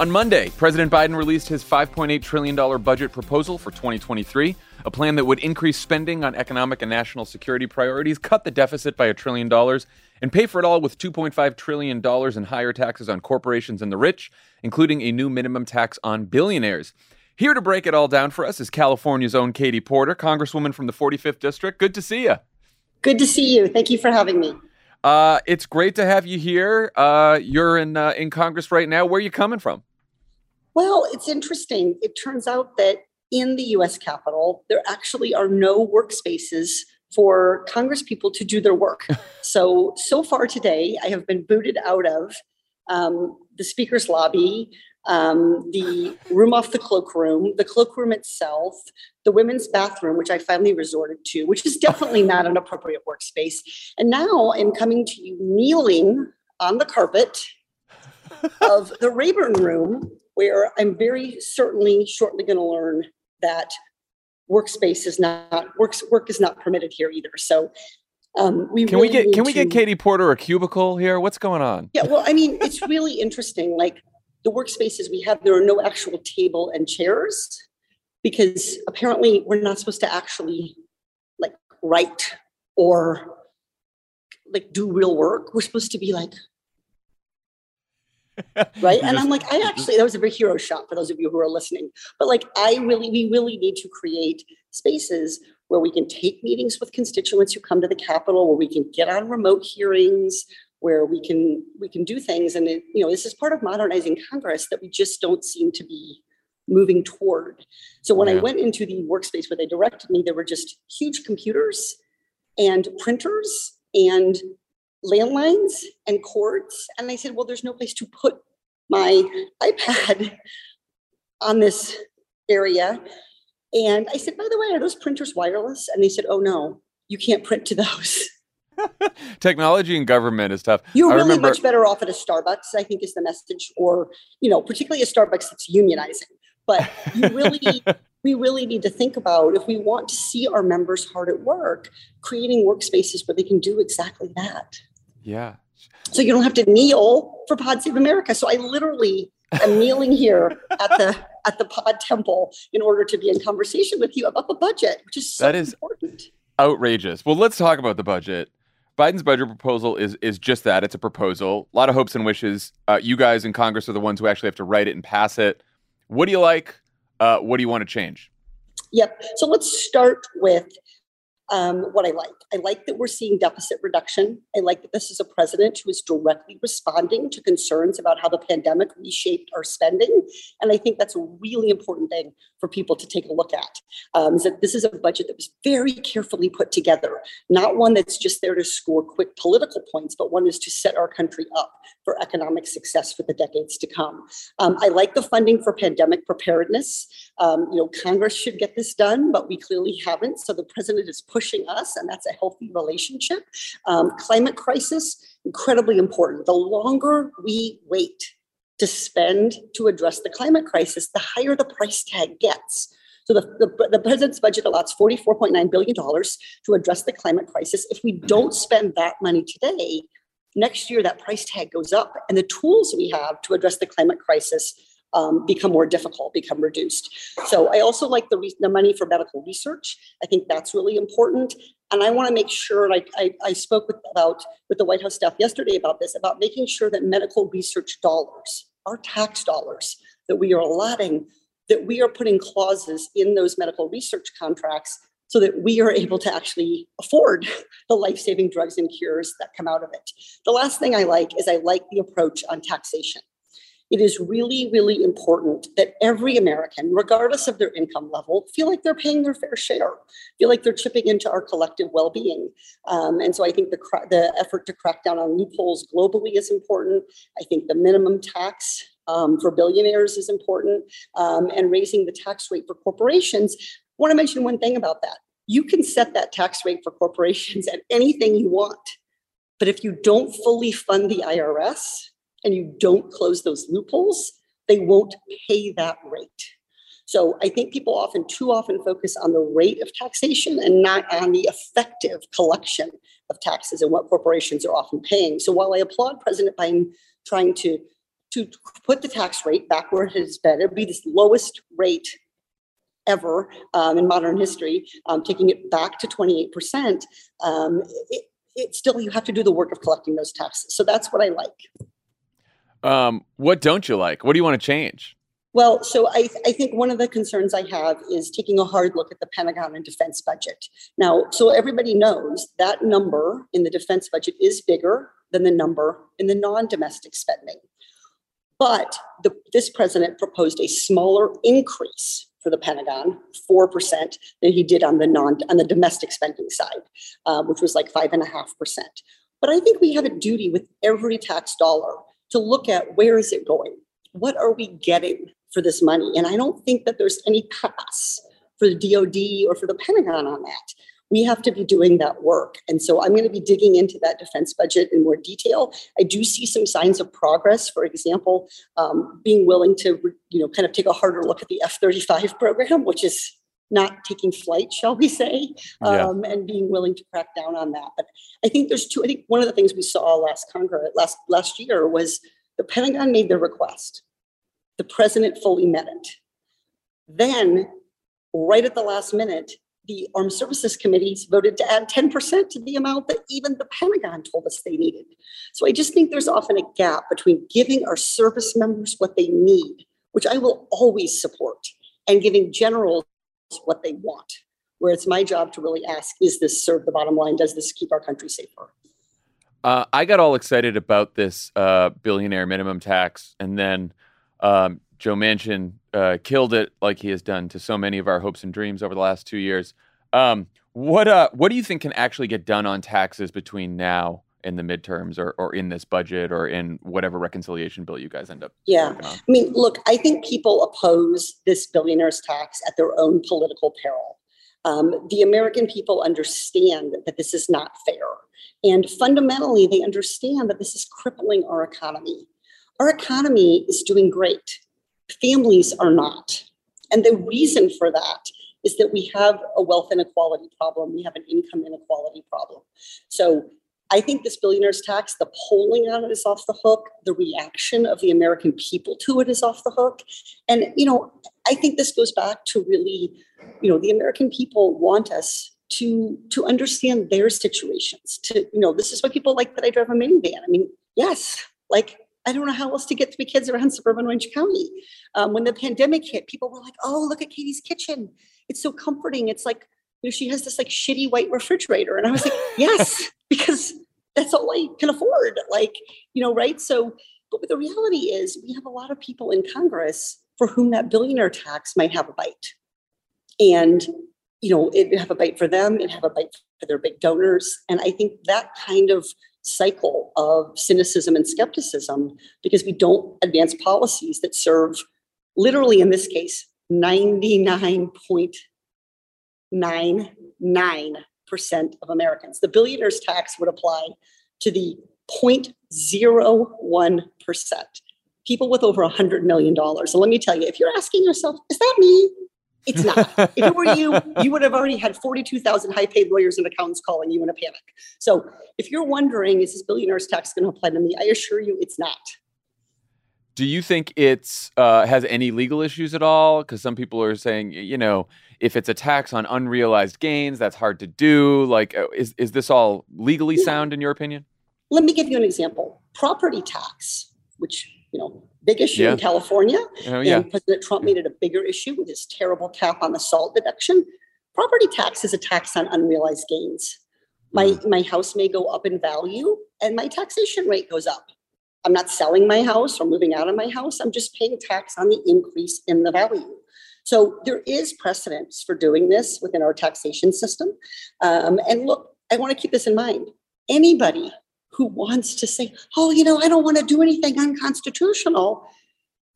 On Monday, President Biden released his $5.8 trillion budget proposal for 2023, a plan that would increase spending on economic and national security priorities, cut the deficit by a trillion dollars, and pay for it all with $2.5 trillion in higher taxes on corporations and the rich, including a new minimum tax on billionaires. Here to break it all down for us is California's own Katie Porter, Congresswoman from the 45th District. Good to see you. Good to see you. Thank you for having me. Uh, it's great to have you here. Uh, you're in uh, in Congress right now. Where are you coming from? Well, it's interesting. It turns out that in the US Capitol, there actually are no workspaces for Congress people to do their work. so, so far today, I have been booted out of um, the Speaker's lobby, um, the room off the cloakroom, the cloakroom itself, the women's bathroom, which I finally resorted to, which is definitely not an appropriate workspace. And now I'm coming to you kneeling on the carpet of the Rayburn room, where I'm very certainly shortly going to learn that workspace is not works work is not permitted here either. So um, we can really we get can we to- get Katie Porter a cubicle here? What's going on? Yeah, well, I mean, it's really interesting. Like the workspaces we have, there are no actual table and chairs because apparently we're not supposed to actually like write or like do real work. We're supposed to be like right? And i'm like i actually that was a big hero shot for those of you who are listening. But like i really we really need to create spaces where we can take meetings with constituents who come to the capitol where we can get on remote hearings where we can we can do things. And it, you know this is part of modernizing congress that we just don't seem to be moving toward. So when i went into the workspace where they directed me there were just huge computers and printers and landlines and cords. And I said, well, there's no place to put my iPad on this area. And I said, by the way, are those printers wireless? And they said, oh no, you can't print to those. Technology in government is tough. You're I really remember much better off at a Starbucks, I think is the message, or, you know, particularly a Starbucks that's unionizing. But you really, we really need to think about if we want to see our members hard at work, creating workspaces where they can do exactly that. Yeah. So you don't have to kneel for Pod Save America. So I literally am kneeling here at the at the Pod Temple in order to be in conversation with you about the budget, which is so That is- important. outrageous. Well, let's talk about the budget. Biden's budget proposal is is just that. It's a proposal. A lot of hopes and wishes. Uh, you guys in Congress are the ones who actually have to write it and pass it. What do you like? Uh, what do you want to change? Yep. So let's start with um, what I like. I like that we're seeing deficit reduction. I like that this is a president who is directly responding to concerns about how the pandemic reshaped our spending. And I think that's a really important thing for people to take a look at. Um, is that this is a budget that was very carefully put together, not one that's just there to score quick political points, but one is to set our country up for economic success for the decades to come. Um, I like the funding for pandemic preparedness. Um, you know, Congress should get this done, but we clearly haven't. So the president is pushing us, and that's a healthy relationship. Um, climate crisis, incredibly important. The longer we wait to spend to address the climate crisis, the higher the price tag gets. So the, the, the president's budget allots $44.9 billion to address the climate crisis. If we don't spend that money today, next year that price tag goes up and the tools we have to address the climate crisis um, become more difficult, become reduced. So I also like the, re- the money for medical research. I think that's really important. And I want to make sure, like I, I spoke with about with the White House staff yesterday about this, about making sure that medical research dollars, our tax dollars that we are allotting, that we are putting clauses in those medical research contracts so that we are able to actually afford the life-saving drugs and cures that come out of it. The last thing I like is I like the approach on taxation. It is really, really important that every American, regardless of their income level, feel like they're paying their fair share, feel like they're chipping into our collective well-being. Um, and so I think the the effort to crack down on loopholes globally is important. I think the minimum tax um, for billionaires is important, um, and raising the tax rate for corporations. I want to mention one thing about that. You can set that tax rate for corporations at anything you want, but if you don't fully fund the IRS and you don't close those loopholes, they won't pay that rate. So I think people often, too often, focus on the rate of taxation and not on the effective collection of taxes and what corporations are often paying. So while I applaud President Biden trying to to put the tax rate back where it has been, it'd be the lowest rate ever um, in modern history, um, taking it back to 28%, um, it, it still, you have to do the work of collecting those taxes. So that's what I like. Um, what don't you like? What do you want to change? Well, so I, I think one of the concerns I have is taking a hard look at the Pentagon and defense budget. Now, so everybody knows that number in the defense budget is bigger than the number in the non domestic spending. But the, this president proposed a smaller increase for the Pentagon, 4%, than he did on the non on the domestic spending side, uh, which was like 5.5%. But I think we have a duty with every tax dollar to look at where is it going? What are we getting for this money? And I don't think that there's any pass for the DoD or for the Pentagon on that. we have to be doing that work. And so I'm going to be digging into that defense budget in more detail. I do see some signs of progress. For example, um, being willing to, you know, kind of take a harder look at the F-35 program, which is not taking flight, shall we say, um, yeah. and being willing to crack down on that. But I think there's two. I think one of the things we saw last Congress last last year was the Pentagon made their request. The president fully met it. Then, right at the last minute, the Armed Services Committees voted to add 10% to the amount that even the Pentagon told us they needed. So I just think there's often a gap between giving our service members what they need, which I will always support, and giving generals what they want. Where it's my job to really ask, is this serve the bottom line? Does this keep our country safer? Uh, I got all excited about this uh, billionaire minimum tax, and then um, Joe Manchin uh, killed it like he has done to so many of our hopes and dreams over the last two years. Um, what uh, what do you think can actually get done on taxes between now and the midterms, or or in this budget, or in whatever reconciliation bill you guys end up? Yeah, I mean, look, I think people oppose this billionaires tax at their own political peril. Um, the American people understand that this is not fair, and fundamentally, they understand that this is crippling our economy. Our economy is doing great Families are not. And the reason for that is that we have a wealth inequality problem, we have an income inequality problem. So I think this billionaires tax, the polling on it is off the hook. The reaction of the American people to it is off the hook. And, you know, I think this goes back to really, you know, the American people want us to to understand their situations. To, you know, this is why people like that I drive a minivan. I mean, yes, like I don't know how else to get three kids around suburban Orange County. Um, when the pandemic hit, people were like, "Oh, look at Katie's kitchen. It's so comforting. It's like you know, she has this like shitty white refrigerator." And I was like, "Yes, because that's all I can afford." Like, you know, right? So, but the reality is, we have a lot of people in Congress for whom that billionaire tax might have a bite, and you know, it have a bite for them, it have a bite for their big donors, and I think that kind of cycle of cynicism and skepticism because we don't advance policies that serve literally in this case 99.99% of Americans. The billionaires tax would apply to the 0.01%. People with over $100 million. So let me tell you, if you're asking yourself, is that me? It's not. if it were you, you would have already had 42,000 high paid lawyers and accountants calling you in a panic. So if you're wondering, is this billionaire's tax going to apply to me? I assure you it's not. Do you think it's uh, has any legal issues at all? Because some people are saying, you know, if it's a tax on unrealized gains, that's hard to do. Like, uh, is is this all legally yeah. sound in your opinion? Let me give you an example. Property tax, which you know big issue yeah. in California. Oh, yeah. And President Trump made it a bigger issue with his terrible cap on the SALT deduction. Property tax is a tax on unrealized gains. My, mm. my house may go up in value and my taxation rate goes up. I'm not selling my house or moving out of my house. I'm just paying tax on the increase in the value. So there is precedence for doing this within our taxation system. Um, and look, I want to keep this in mind. Anybody who wants to say, oh, you know, I don't want to do anything unconstitutional,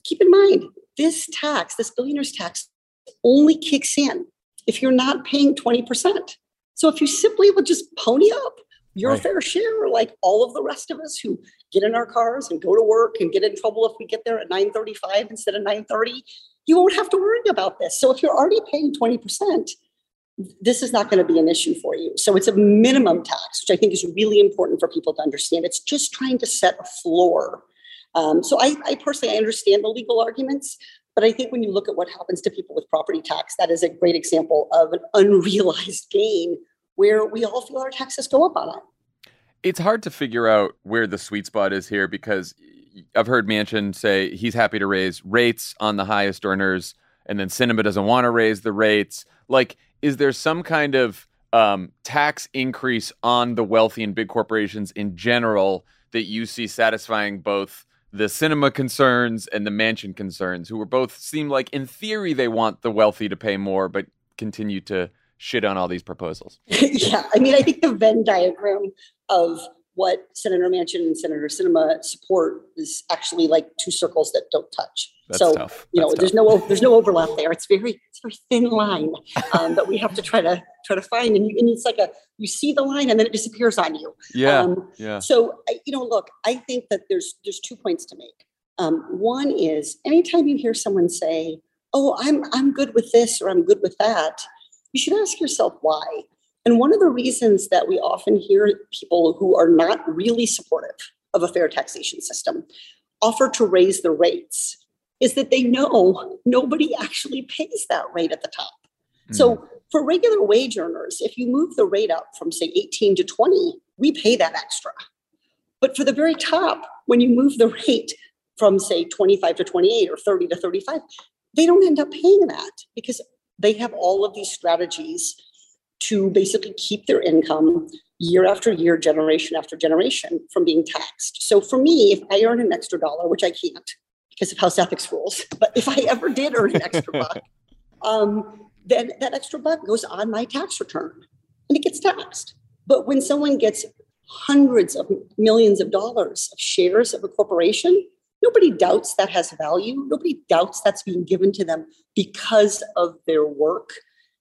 keep in mind this tax, this billionaire's tax, only kicks in if you're not paying 20%. So if you simply would just pony up your right. fair share, like all of the rest of us who get in our cars and go to work and get in trouble if we get there at 9:35 instead of 9:30, you won't have to worry about this. So if you're already paying 20%, this is not going to be an issue for you. So it's a minimum tax, which I think is really important for people to understand. It's just trying to set a floor. Um, so I, I personally I understand the legal arguments, but I think when you look at what happens to people with property tax, that is a great example of an unrealized gain where we all feel our taxes go up on it. It's hard to figure out where the sweet spot is here because I've heard Manchin say he's happy to raise rates on the highest earners, and then Sinema doesn't want to raise the rates. Like, is there some kind of um, tax increase on the wealthy and big corporations in general that you see satisfying both the Sinema concerns and the Manchin concerns, who are both seem like in theory they want the wealthy to pay more, but continue to shit on all these proposals. yeah, I mean, I think the Venn diagram of what Senator Manchin and Senator Sinema support is actually like two circles that don't touch. That's so tough. you know, That's there's tough. no there's no overlap there. It's very it's very thin line um, that we have to try to try to find, and, you, and it's like a you see the line and then it disappears on you. Yeah. Um, yeah. So I- you know, look, I think that there's there's two points to make. Um, one is anytime you hear someone say, "Oh, I'm I'm good with this" or "I'm good with that," you should ask yourself why. And one of the reasons that we often hear people who are not really supportive of a fair taxation system offer to raise the rates is that they know nobody actually pays that rate at the top. So hmm. for regular wage earners, if you move the rate up from say 18 to 20, we pay that extra. But for the very top, when you move the rate from say 25 to 28 or 30 to 35, they don't end up paying that because they have all of these strategies to basically keep their income year after year, generation after generation from being taxed. So for me, if I earn an extra dollar, which I can't because of House ethics rules, but if I ever did earn an extra buck, um, then that extra buck goes on my tax return and it gets taxed. But when someone gets hundreds of millions of dollars of shares of a corporation, nobody doubts that has value. Nobody doubts that's being given to them because of their work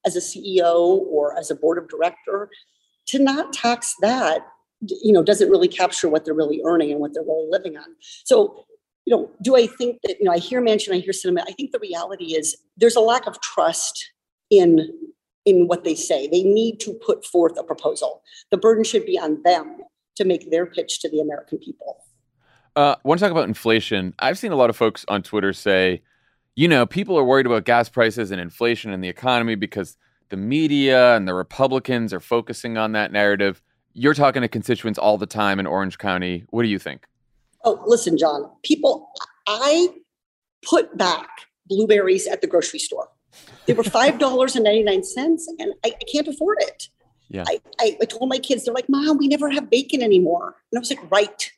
as a CEO or as a board of director. To not tax that, you know, doesn't really capture what they're really earning and what they're really living on. So, you know, do I think that, you know, I hear Manchin, I hear Sinema. I think the reality is there's a lack of trust in in what they say. They need to put forth a proposal. The burden should be on them to make their pitch to the American people. Uh, I want to talk about inflation. I've seen a lot of folks on Twitter say, you know, people are worried about gas prices and inflation and the economy because the media and the Republicans are focusing on that narrative. You're talking to constituents all the time in Orange County. What do you think? Oh, listen, Jon, people, I put back blueberries at the grocery store. They were $5.99 and I, I can't afford it. Yeah. I, I, I told my kids, they're like, Mom, we never have bacon anymore. And I was like, right.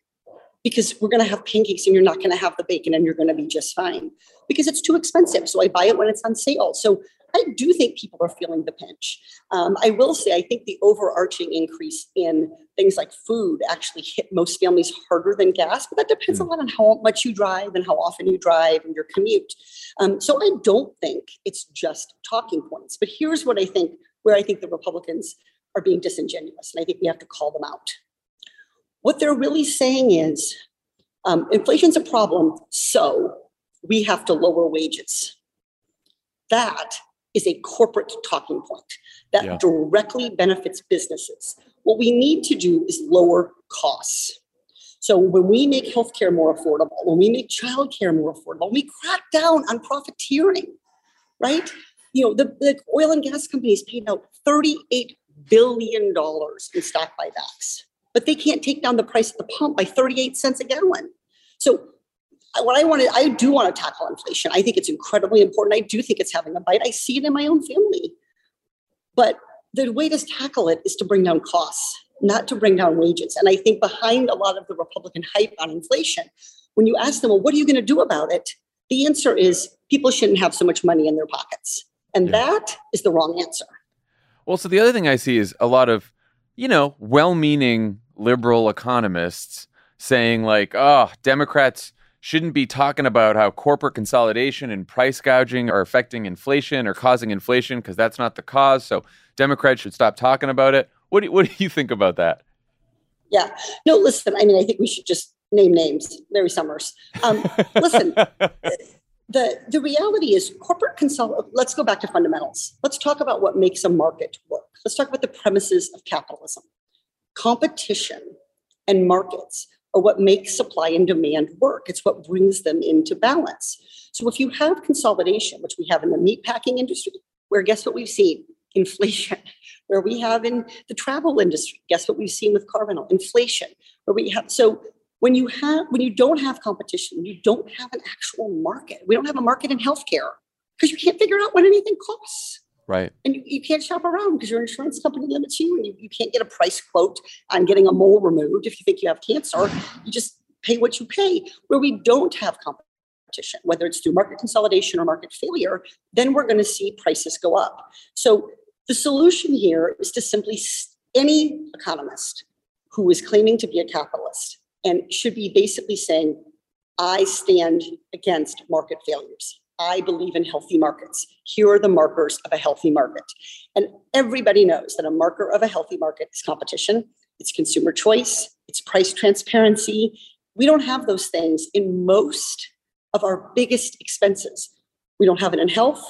Because we're going to have pancakes and you're not going to have the bacon and you're going to be just fine because it's too expensive. So I buy it when it's on sale. So I do think people are feeling the pinch. Um, I will say, I think the overarching increase in things like food actually hit most families harder than gas, but that depends a lot on how much you drive and how often you drive and your commute. Um, so I don't think it's just talking points. But here's what I think where I think the Republicans are being disingenuous, and I think we have to call them out. What they're really saying is um, inflation's a problem, so we have to lower wages. That is a corporate talking point that Yeah. directly benefits businesses. What we need to do is lower costs. So when we make healthcare more affordable, when we make childcare more affordable, we crack down on profiteering, right? You know, the, the oil and gas companies paid out $38 billion in stock buybacks, but they can't take down the price at the pump by 38 cents a gallon. So uh, what I wanted, I do want to tackle inflation. I think it's incredibly important. I do think it's having a bite. I see it in my own family. But the way to tackle it is to bring down costs, not to bring down wages. And I think behind a lot of the Republican hype on inflation, when you ask them, well, what are you going to do about it? The answer is people shouldn't have so much money in their pockets. And that is the wrong answer. Well, so the other thing I see is a lot of, you know, well meaning liberal economists saying, like, oh, Democrats shouldn't be talking about how corporate consolidation and price gouging are affecting inflation or causing inflation because that's not the cause. So Democrats should stop talking about it. What do, what do you think about that? Yeah. No, listen, I mean, I think we should just name names. Larry Summers. Um, listen, the, the reality is corporate consol. Let's go back to fundamentals. Let's talk about what makes a market work. Let's talk about the premises of capitalism. Competition and markets are what make supply and demand work. It's what brings them into balance. So if you have consolidation, which we have in the meatpacking industry, where guess what we've seen? Inflation. Where we have in the travel industry, guess what we've seen with Carvana? Inflation. Where we have so when you have when you don't have competition, you don't have an actual market. We don't have a market in healthcare because you can't figure out what anything costs Right. and you, you can't shop around because your insurance company limits you and you, you can't get a price quote on getting a mole removed if you think you have cancer. You just pay what you pay. Where we don't have competition whether it's through market consolidation or market failure then we're going to see prices go up. So the solution here is to simply any economist who is claiming to be a capitalist and should be basically saying i stand against market failures I believe in healthy markets. Here are the markers of a healthy market. And everybody knows that a marker of a healthy market is competition, it's consumer choice, it's price transparency. We don't have those things in most of our biggest expenses. We don't have it in health.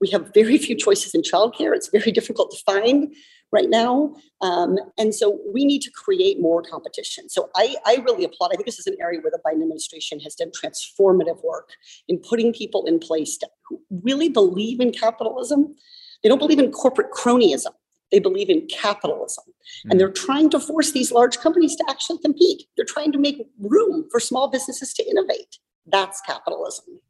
We have very few choices in childcare. It's very difficult to find right now. Um, and so we need to create more competition. So I, I really applaud. I think this is an area where the Biden administration has done transformative work in putting people in place to, who really believe in capitalism. They don't believe in corporate cronyism. They believe in capitalism. Mm. And they're trying to force these large companies to actually compete. They're trying to make room for small businesses to innovate. That's capitalism.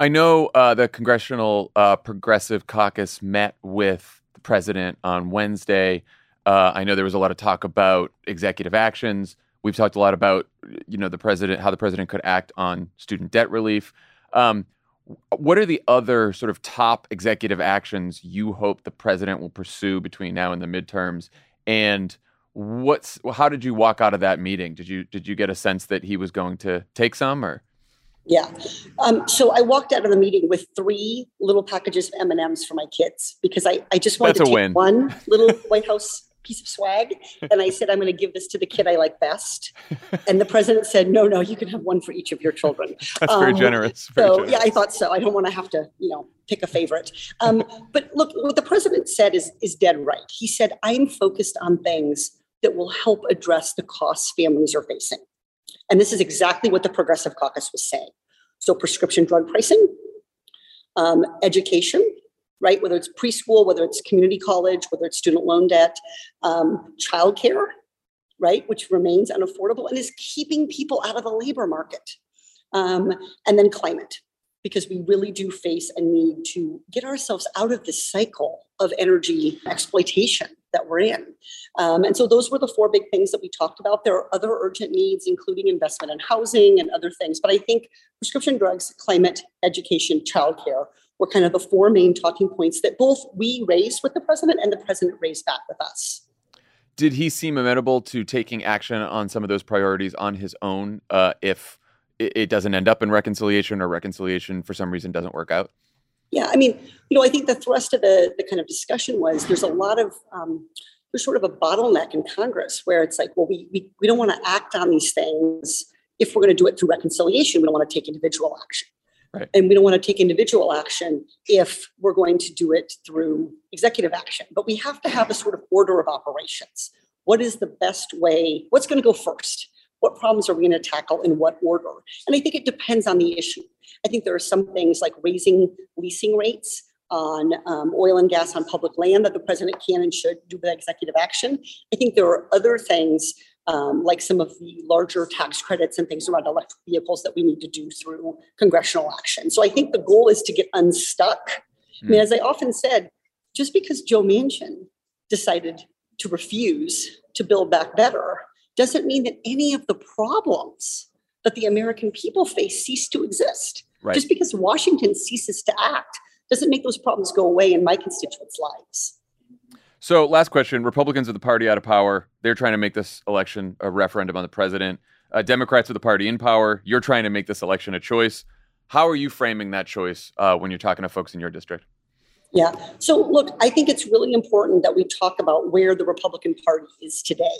I know uh, the Congressional uh, Progressive Caucus met with the president on Wednesday. Uh, I know there was a lot of talk about executive actions. We've talked a lot about, you know, the president, how the president could act on student debt relief. Um, what are the other sort of top executive actions you hope the president will pursue between now and the midterms? And what's how did you walk out of that meeting? Did you did you get a sense that he was going to take some or? Yeah. Um, so I walked out of the meeting with three little packages of M and M's for my kids because I, I just wanted That's to take win. one little White House piece of swag, and I said I'm going to give this to the kid I like best. And the president said, No, no, you can have one for each of your children. That's very Um, generous. Very so generous. yeah, I thought so. I don't want to have to, you know, pick a favorite. Um, but look, what the president said is is dead right. He said, "I'm focused on things that will help address the costs families are facing," and this is exactly what the Progressive Caucus was saying. So, prescription drug pricing, um, education, right? Whether it's preschool, whether it's community college, whether it's student loan debt, um, childcare, right, which remains unaffordable and is keeping people out of the labor market, um, and then climate, because we really do face a need to get ourselves out of this cycle of energy exploitation that we're in. Um, and so those were the four big things that we talked about. There are other urgent needs, including investment in housing and other things. But I think prescription drugs, climate, education, childcare were kind of the four main talking points that both we raised with the president and the president raised back with us. Did he seem amenable to taking action on some of those priorities on his own uh, if it, it doesn't end up in reconciliation or reconciliation for some reason doesn't work out? Yeah, I mean, you know, I think the thrust of the, the kind of discussion was there's a lot of um, there's sort of a bottleneck in Congress where it's like, well, we we, we don't want to act on these things if we're going to do it through reconciliation. We don't want to take individual action, Right. and we don't want to take individual action if we're going to do it through executive action. But we have to have a sort of order of operations. What is the best way? What's going to go first? What problems are we going to tackle in what order? And I think it depends on the issue. I think there are some things like raising leasing rates on um, oil and gas on public land that the president can and should do with executive action. I think there are other things um, like some of the larger tax credits and things around electric vehicles that we need to do through congressional action. So I think the goal is to get unstuck. I mean, as I often said, just because Joe Manchin decided to refuse to build back better doesn't mean that any of the problems that the American people face cease to exist. Right. Just because Washington ceases to act doesn't make those problems go away in my constituents' lives. So, last question: Republicans are the party out of power. They're trying to make this election a referendum on the president. Uh, Democrats are the party in power. You're trying to make this election a choice. How are you framing that choice uh, when you're talking to folks in your district? Yeah. So, look, I think it's really important that we talk about where the Republican Party is today.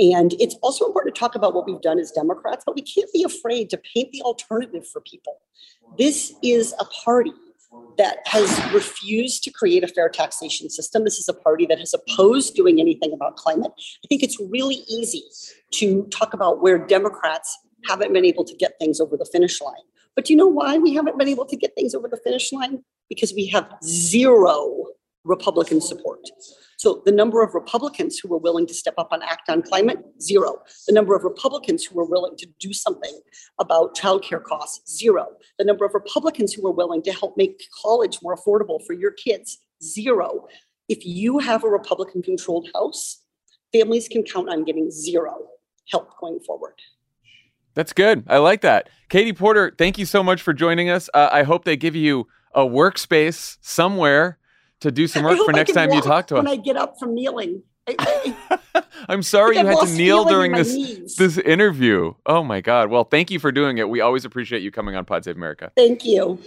And it's also important to talk about what we've done as Democrats, but we can't be afraid to paint the alternative for people. This is a party that has refused to create a fair taxation system. This is a party that has opposed doing anything about climate. I think it's really easy to talk about where Democrats haven't been able to get things over the finish line. But do you know why we haven't been able to get things over the finish line? Because we have zero Republican support. So the number of Republicans who were willing to step up and act on climate, zero. The number of Republicans who were willing to do something about childcare costs, zero. The number of Republicans who were willing to help make college more affordable for your kids, zero. If you have a Republican controlled House, families can count on getting zero help going forward. That's good. I like that. Katie Porter, thank you so much for joining us. Uh, I hope they give you a workspace somewhere to do some work for next time you talk to us. When I get up from kneeling. I'm sorry you had to kneel during this knees. this interview. Oh my God. Well, thank you for doing it. We always appreciate you coming on Pod Save America. Thank you.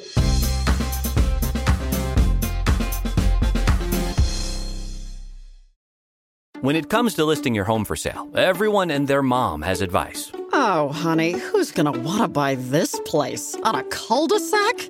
When it comes to listing your home for sale, everyone and their mom has advice. Oh, honey, who's going to want to buy this place? On a cul de sac?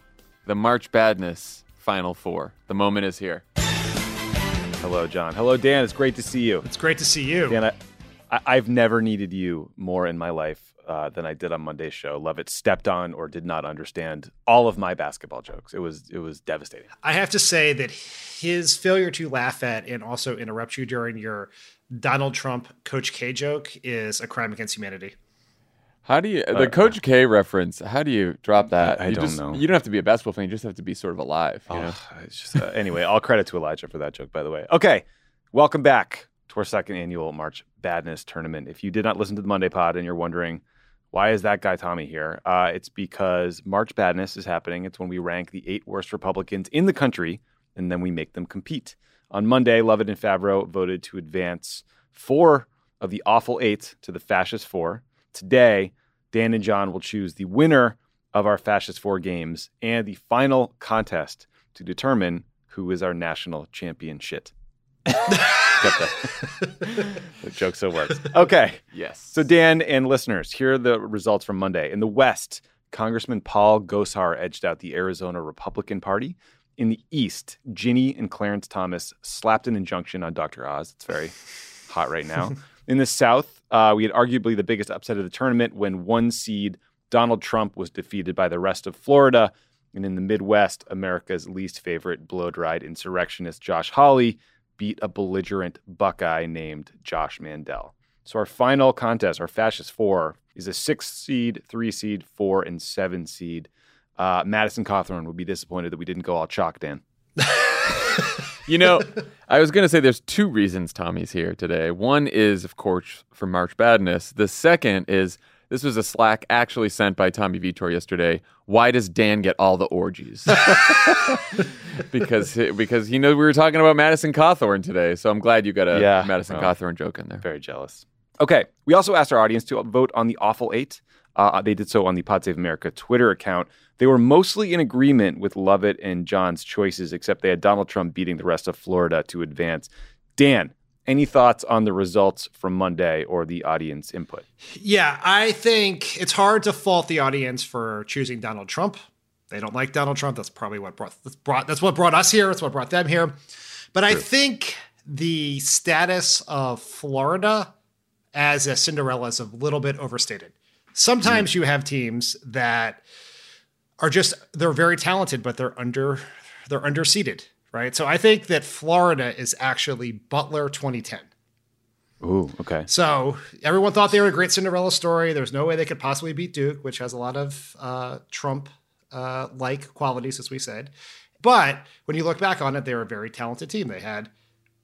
the March Badness Final Four. The moment is here. Hello, Jon. Hello, Dan. It's great to see you. It's great to see you. Dan, I, I, I've never needed you more in my life uh, than I did on Monday's show. Lovett stepped on or did not understand all of my basketball jokes. It was it was devastating. I have to say that his failure to laugh at and also interrupt you during your Donald Trump Coach K joke is a crime against humanity. How do you the Coach K reference? How do you drop that? I You don't just- know. You don't have to be a basketball fan. You just have to be sort of alive. You? Oh, it's just, uh, anyway, all credit to Elijah for that joke, by the way. Okay, welcome back to our second annual March Badness tournament. If you did not listen to the Monday pod and you're wondering why is that guy Tommy here, uh, it's because March Badness is happening. It's when we rank the eight worst Republicans in the country and then we make them compete. On Monday, Lovett and Favreau voted to advance four of the awful eight to the fascist four. Today, Dan and Jon will choose the winner of our fascist four games and the final contest to determine who is our national champion shit. The joke so works. Okay. Yes. So, Dan and listeners, here are the results from Monday. In the West, Congressman Paul Gosar edged out the Arizona Republican Party. In the East, Ginny and Clarence Thomas slapped an injunction on Dr. Oz. It's very hot right now. In the South, uh, we had arguably the biggest upset of the tournament when one seed Donald Trump was defeated by the rest of Florida. And in the Midwest, America's least favorite blow dried insurrectionist Josh Hawley beat a belligerent Buckeye named Josh Mandel. So our final contest, our fascist four, is a six seed, three seed, four, and seven seed. Uh, Madison Cawthorn would be disappointed that we didn't go all chalk, Dan. You know, I was going to say there's two reasons Tommy's here today. One is, of course, for March Badness. The second is this was a Slack actually sent by Tommy Vitor yesterday. Why does Dan get all the orgies? because he, because he knows we were talking about Madison Cawthorn today. So I'm glad you got a Yeah, Madison well. Cawthorn joke in there. Very jealous. Okay. We also asked our audience to vote on the Awful Eight. Uh, they did so on the Pod Save America Twitter account. They were mostly in agreement with Lovett and Jon's choices, except they had Donald Trump beating the rest of Florida to advance. Dan, any thoughts on the results from Monday or the audience input? Yeah, I think it's hard to fault the audience for choosing Donald Trump. They don't like Donald Trump. That's probably what brought that's brought that's what brought us here. That's what brought them here. But I think the status of Florida as a Cinderella is a little bit overstated. Sometimes you have teams that are just they're very talented, but they're under they're underseeded, right? So I think that Florida is actually Butler 2010. Ooh, okay. So everyone thought they were a great Cinderella story. There's no way they could possibly beat Duke, which has a lot of uh, Trump uh, like qualities, as we said. But when you look back on it, they were a very talented team. They had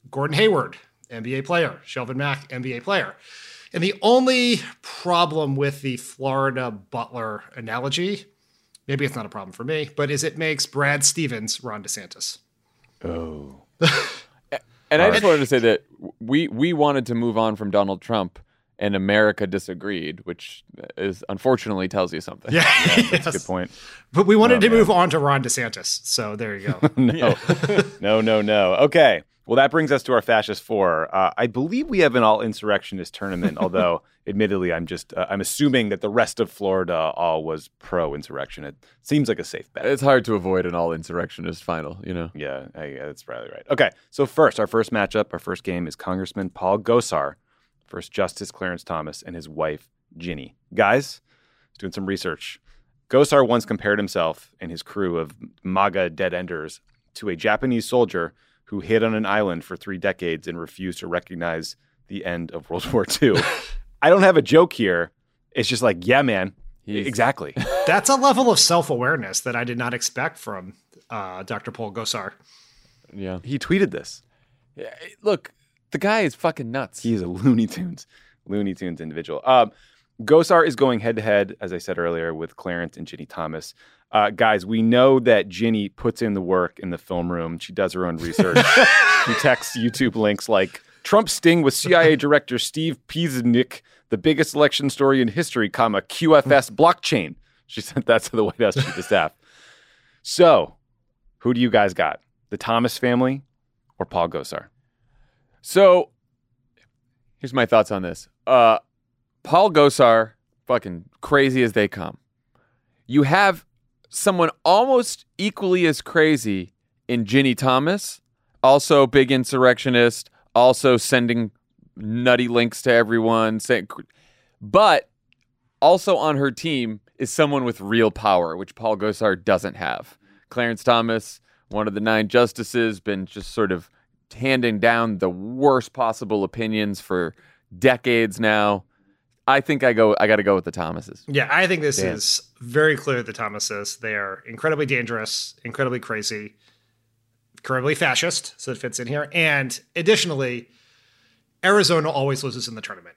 Gordon Hayward, NBA player, Shelvin Mack, NBA player. And the only problem with the Florida Butler analogy, maybe it's not a problem for me, but is it makes Brad Stevens Ron DeSantis. Oh. And I just wanted to say that we we wanted to move on from Donald Trump, and America disagreed, which is unfortunately tells you something. Yeah, That's a good point. But we wanted Oh, to man. move on to Ron DeSantis. So there you go. no, no, no, no. Okay. Well, that brings us to our fascist four. Uh, I believe we have an all insurrectionist tournament, although admittedly, I'm just uh, I'm assuming that the rest of Florida all was pro insurrection. It seems like a safe bet. It's hard to avoid an all insurrectionist final, you know. Yeah, I, that's probably right. Okay, so first, our first matchup, our first game is Congressman Paul Gosar versus Justice Clarence Thomas and his wife Ginny. Guys, doing some research. Gosar once compared himself and his crew of MAGA dead enders to a Japanese soldier who hid on an island for three decades and refused to recognize the end of World War II. I don't have a joke here. It's just like, yeah, man, He's- exactly. That's a level of self awareness that I did not expect from uh, Dr. Paul Gosar. Yeah. he tweeted this. Yeah, Look, The guy is fucking nuts. He is a Looney Tunes, Looney Tunes individual. Um, Gosar is going head to head, as I said earlier, with Clarence and Ginny Thomas. Uh, guys, we know that Ginny puts in the work in the film room. She does her own research. she texts YouTube links like Trump sting with CIA Director Steve Piesnik, the biggest election story in history, comma QFS blockchain. She sent that to the White House chief of staff. So, who do you guys got? The Thomas family or Paul Gosar? So here's my thoughts on this. Uh, Paul Gosar, fucking crazy as they come. You have someone almost equally as crazy in Ginny Thomas, also big insurrectionist, also sending nutty links to everyone, saying, but also on her team is someone with real power, which Paul Gosar doesn't have. Clarence Thomas, one of the nine justices, been just sort of handing down the worst possible opinions for decades now. I think I go. I got to go with the Thomases. Yeah, I think this Dan. is very clear. The Thomases they are incredibly dangerous, incredibly crazy, incredibly fascist. So it fits in here. And additionally, Arizona always loses in the tournament.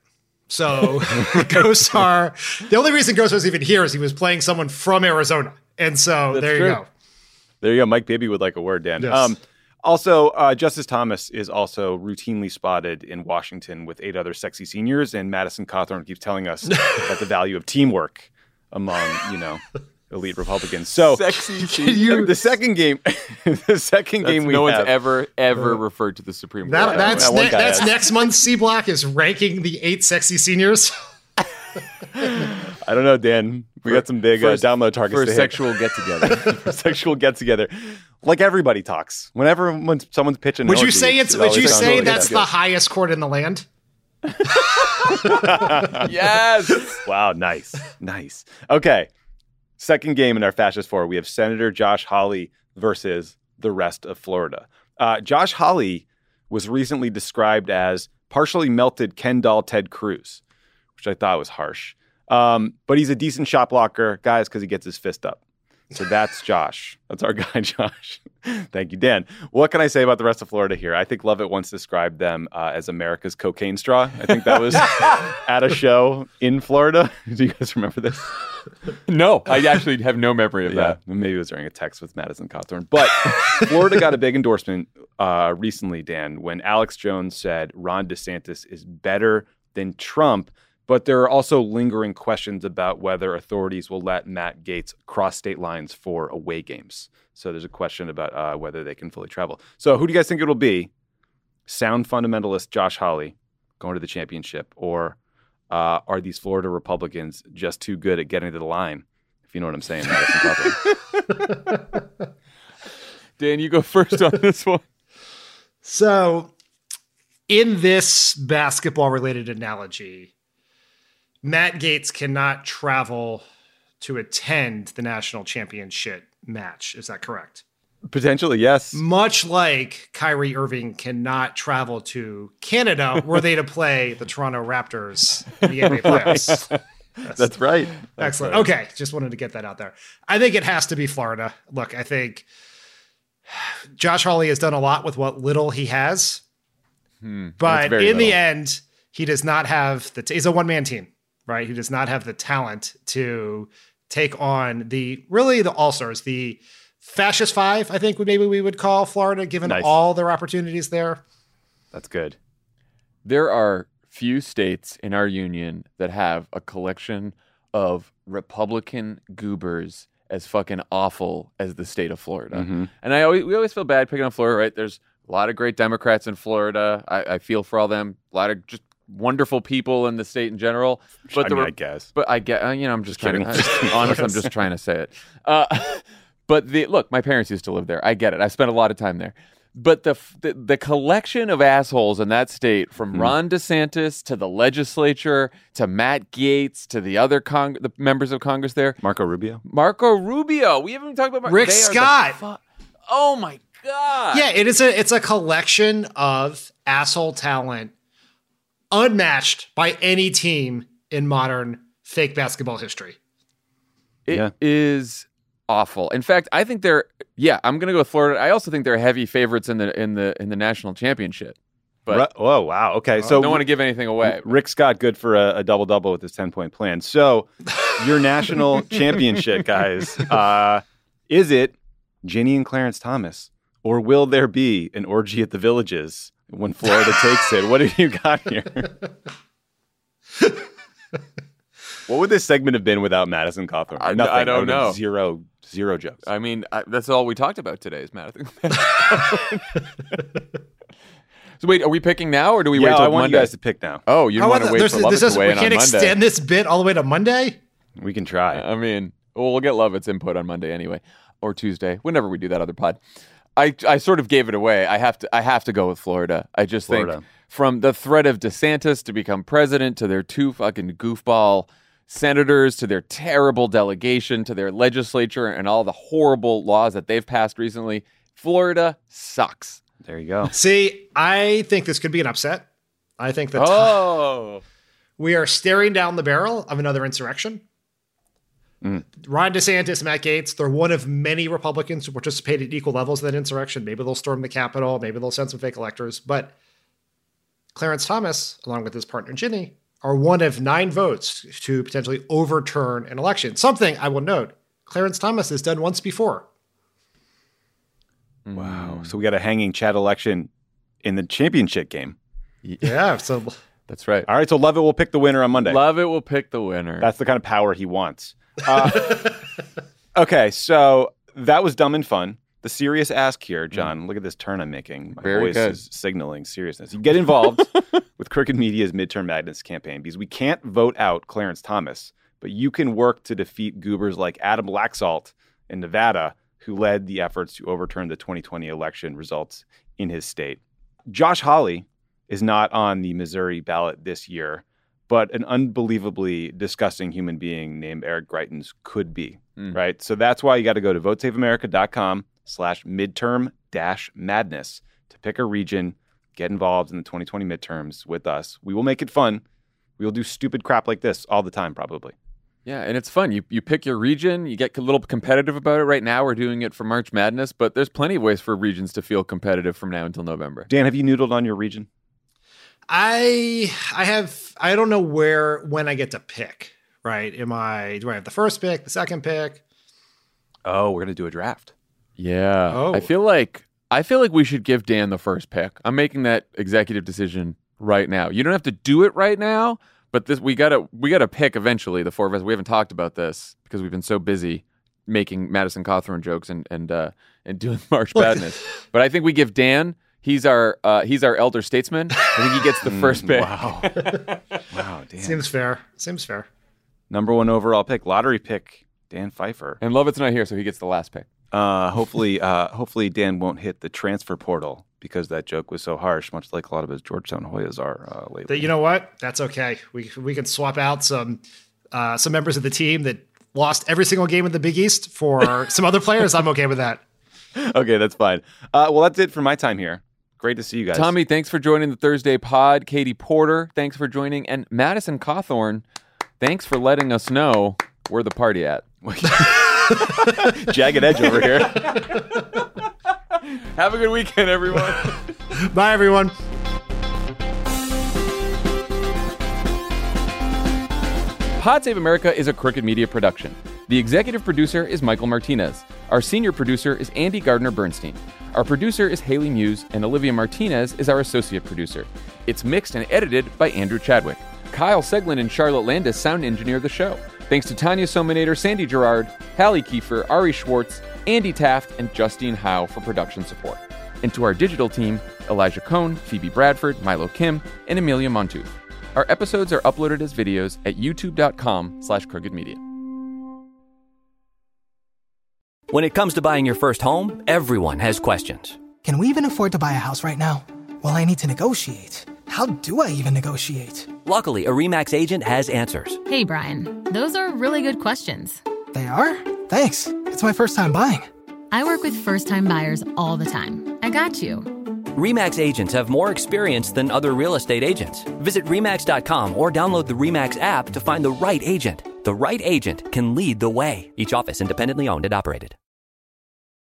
So Gosar, the only reason Gosar is even here is he was playing someone from Arizona, and so That's there you true. go. There you go. Mike Bibby would like a word, Dan. Yes. Um, also, uh, Justice Thomas is also routinely spotted in Washington with eight other sexy seniors, and Madison Cawthorn keeps telling us about the value of teamwork among, you know, elite Republicans. So, Sexy the second game, the second game we no one's have, ever ever referred to the Supreme That, Court. that's that one ne- that's has. next month's C block is ranking the eight sexy seniors. I don't know, Dan. We got some big uh, download targets for a hit. sexual get together. for sexual get together. Like everybody talks. Whenever when someone's pitching, would you say it's? Would you say that's the highest court in the land? yes. Wow, nice, nice. Okay, second game in our fascist four, we have Senator Josh Hawley versus the rest of Florida. Uh, Josh Hawley was recently described as partially melted Ken doll Ted Cruz, which I thought was harsh. Um, but he's a decent shot blocker, guys, because he gets his fist up. So that's Josh. That's our guy, Josh. Thank you, Dan. What can I say about the rest of Florida here? I think Lovett once described them uh, as America's cocaine straw. I think that was at a show in Florida. Do you guys remember this? No, I actually have no memory of Yeah, that. maybe it was during a text with Madison Cawthorn. But Florida got a big endorsement uh, recently, Dan, when Alex Jones said Ron DeSantis is better than Trump. But there are also lingering questions about whether authorities will let Matt Gaetz cross state lines for away games. So there's a question about uh, whether they can fully travel. So who do you guys think it'll be? Sound fundamentalist Josh Hawley going to the championship, or uh, are these Florida Republicans just too good at getting to the line? If you know what I'm saying, Dan, you go first on this one. So, in this basketball related analogy, Matt Gaetz cannot travel to attend the national championship match. Is that correct? Potentially, yes. Much like Kyrie Irving cannot travel to Canada were they to play the Toronto Raptors in the NBA playoffs. That's right. Excellent. Okay, just wanted to get that out there. I think it has to be Florida. Look, I think Josh Hawley has done a lot with what little he has, hmm. that's but in the end, he does not have the. T- he's a one man team, right? He does not have the talent to take on the really the all stars, the fascist five. I think would maybe we would call Florida, given Nice. all their opportunities there. That's good. There are few states in our union that have a collection of Republican goobers as fucking awful as the state of Florida. Mhm. And I always we always feel bad picking on Florida, right? There's a lot of great Democrats in Florida. I, I feel for all them. A lot of just wonderful people in the state in general. But I the mean, Re- I guess. But I get, uh, you know, I'm just, trying kidding. to. Honest, I'm just trying to say it. Uh, but the look, my parents used to live there. I get it. I spent a lot of time there. But the the, the collection of assholes in that state, from Hmm. Ron DeSantis to the legislature to Matt Gaetz to the other Cong- the members of Congress there, Marco Rubio. Marco Rubio. We haven't even talked about Mar- Rick they are the Scott. fu- oh my god. Yeah, it is a it's a collection of asshole talent unmatched by any team in modern fake basketball history. It is Yeah. awful. In fact, I think they're yeah, I'm gonna go with Florida. I also think they're heavy favorites in the in the in the national championship. but Ru- oh wow. Okay, so don't want to give anything away. Rick Scott good for a, a double double with his ten point plan. So your national championship, guys, uh, is it Ginny and Clarence Thomas, or will there be an orgy at the villages when Florida takes it? What have you got here? what would this segment have been without Madison Cawthorn? I- Nothing. I don't would have know. Zero, zero jokes. I mean, I, that's all we talked about today is Madison. so wait, are we picking now or do we yeah, wait till I want Monday? you guys to pick now. oh, you How want to wait There's- for Lovett this is- to weigh we can't on Monday? extend this bit all the way to Monday. We can try. I mean, well, we'll get Lovett's input on Monday anyway, or Tuesday, whenever we do that other pod. I, I sort of gave it away. I have to I have to go with Florida. I just Florida. think from the threat of DeSantis to become president to their two fucking goofball senators to their terrible delegation to their legislature and all the horrible laws that they've passed recently, Florida sucks. there you go. See, I think this could be an upset. I think that Oh, we are staring down the barrel of another insurrection. Mm. Ron DeSantis, Matt Gaetz, they're one of many Republicans who participated at equal levels in that insurrection. Maybe they'll storm the Capitol, maybe they'll send some fake electors. But Clarence Thomas, along with his partner Ginny, are one of nine votes to potentially overturn an election. Something I will note Clarence Thomas has done once before. Mm. Wow. So we got a hanging chad election in the championship game. Yeah. So that's right. All right. So Lovett will pick the winner on Monday. Lovett will pick the winner. That's the kind of power he wants. Uh, okay, so that was dumb and fun. The serious ask here, Jon. Look at this turn I'm making. My Mm. Very voice good. is signaling seriousness. You get involved with Crooked Media's midterm madness campaign because we can't vote out Clarence Thomas, but you can work to defeat goobers like Adam Laxalt in Nevada, who led the efforts to overturn the 2020 election results in his state. Josh Hawley is not on the Missouri ballot this year, but an unbelievably disgusting human being named Eric Greitens could be, Mm. right? So that's why you got to go to votesaveamerica.com slash midterm dash madness to pick a region, get involved in the 2020 midterms with us. We will make it fun. We will do stupid crap like this all the time, probably. Yeah, and it's fun. You you pick your region, you get a little competitive about it. Right now, we're doing it for March Madness, but there's plenty of ways for regions to feel competitive from now until November. Dan, have you noodled on your region? I I have I don't know where when I get to pick. Right? Am I do I have the first pick, the second pick? Oh, we're going to do a draft. Yeah, Oh. I feel like I feel like we should give Dan the first pick. I'm making that executive decision right now. You don't have to do it right now, but this we gotta we gotta pick eventually. The four of us. We haven't talked about this because we've been so busy making Madison Cawthorn jokes and and uh, and doing March Madness. but I think we give Dan. He's our uh, he's our elder statesman. I think he gets the first pick. Wow. wow, Dan. Seems fair. Seems fair. Number one overall pick, lottery pick, Dan Pfeiffer. And Lovett's not here, so he gets the last pick. Uh, hopefully, uh, hopefully Dan won't hit the transfer portal because that joke was so harsh, much like a lot of his Georgetown Hoyas are uh, lately. That you know what? That's okay. We we can swap out some uh, some members of the team that lost every single game in the Big East for some other players. I'm okay with that. okay, that's fine. Uh, well, that's it for my time here. Great to see you guys. Tommy, thanks for joining the Thursday pod. Katie Porter, thanks for joining. And Madison Cawthorn, thanks for letting us know where the party at. jagged edge over here. Have a good weekend, everyone. Bye, everyone. Pod Save America is a Crooked Media production. The executive producer is Michael Martinez. Our senior producer is Andy Gardner Bernstein. Our producer is Haley Muse, and Olivia Martinez is our associate producer. It's mixed and edited by Andrew Chadwick. Kyle Seglin and Charlotte Landes sound engineer the show. Thanks to Tanya Somanader, Sandy Girard, Hallie Kiefer, Ari Schwartz, Andy Taft, and Justine Howe for production support. And to our digital team, Elijah Cone, Phoebe Bradford, Milo Kim, and Amelia Montooth. Our episodes are uploaded as videos at youtube.com slash crooked media. When it comes to buying your first home, everyone has questions. Can we even afford to buy a house right now? Well, I need to negotiate. How do I even negotiate? Luckily, a REMAX agent has answers. Hey, Brian, those are really good questions. They are? Thanks. It's my first time buying. I work with first time buyers all the time. I got you. REMAX agents have more experience than other real estate agents. Visit REMAX.com or download the REMAX app to find the right agent. The right agent can lead the way. Each office independently owned and operated.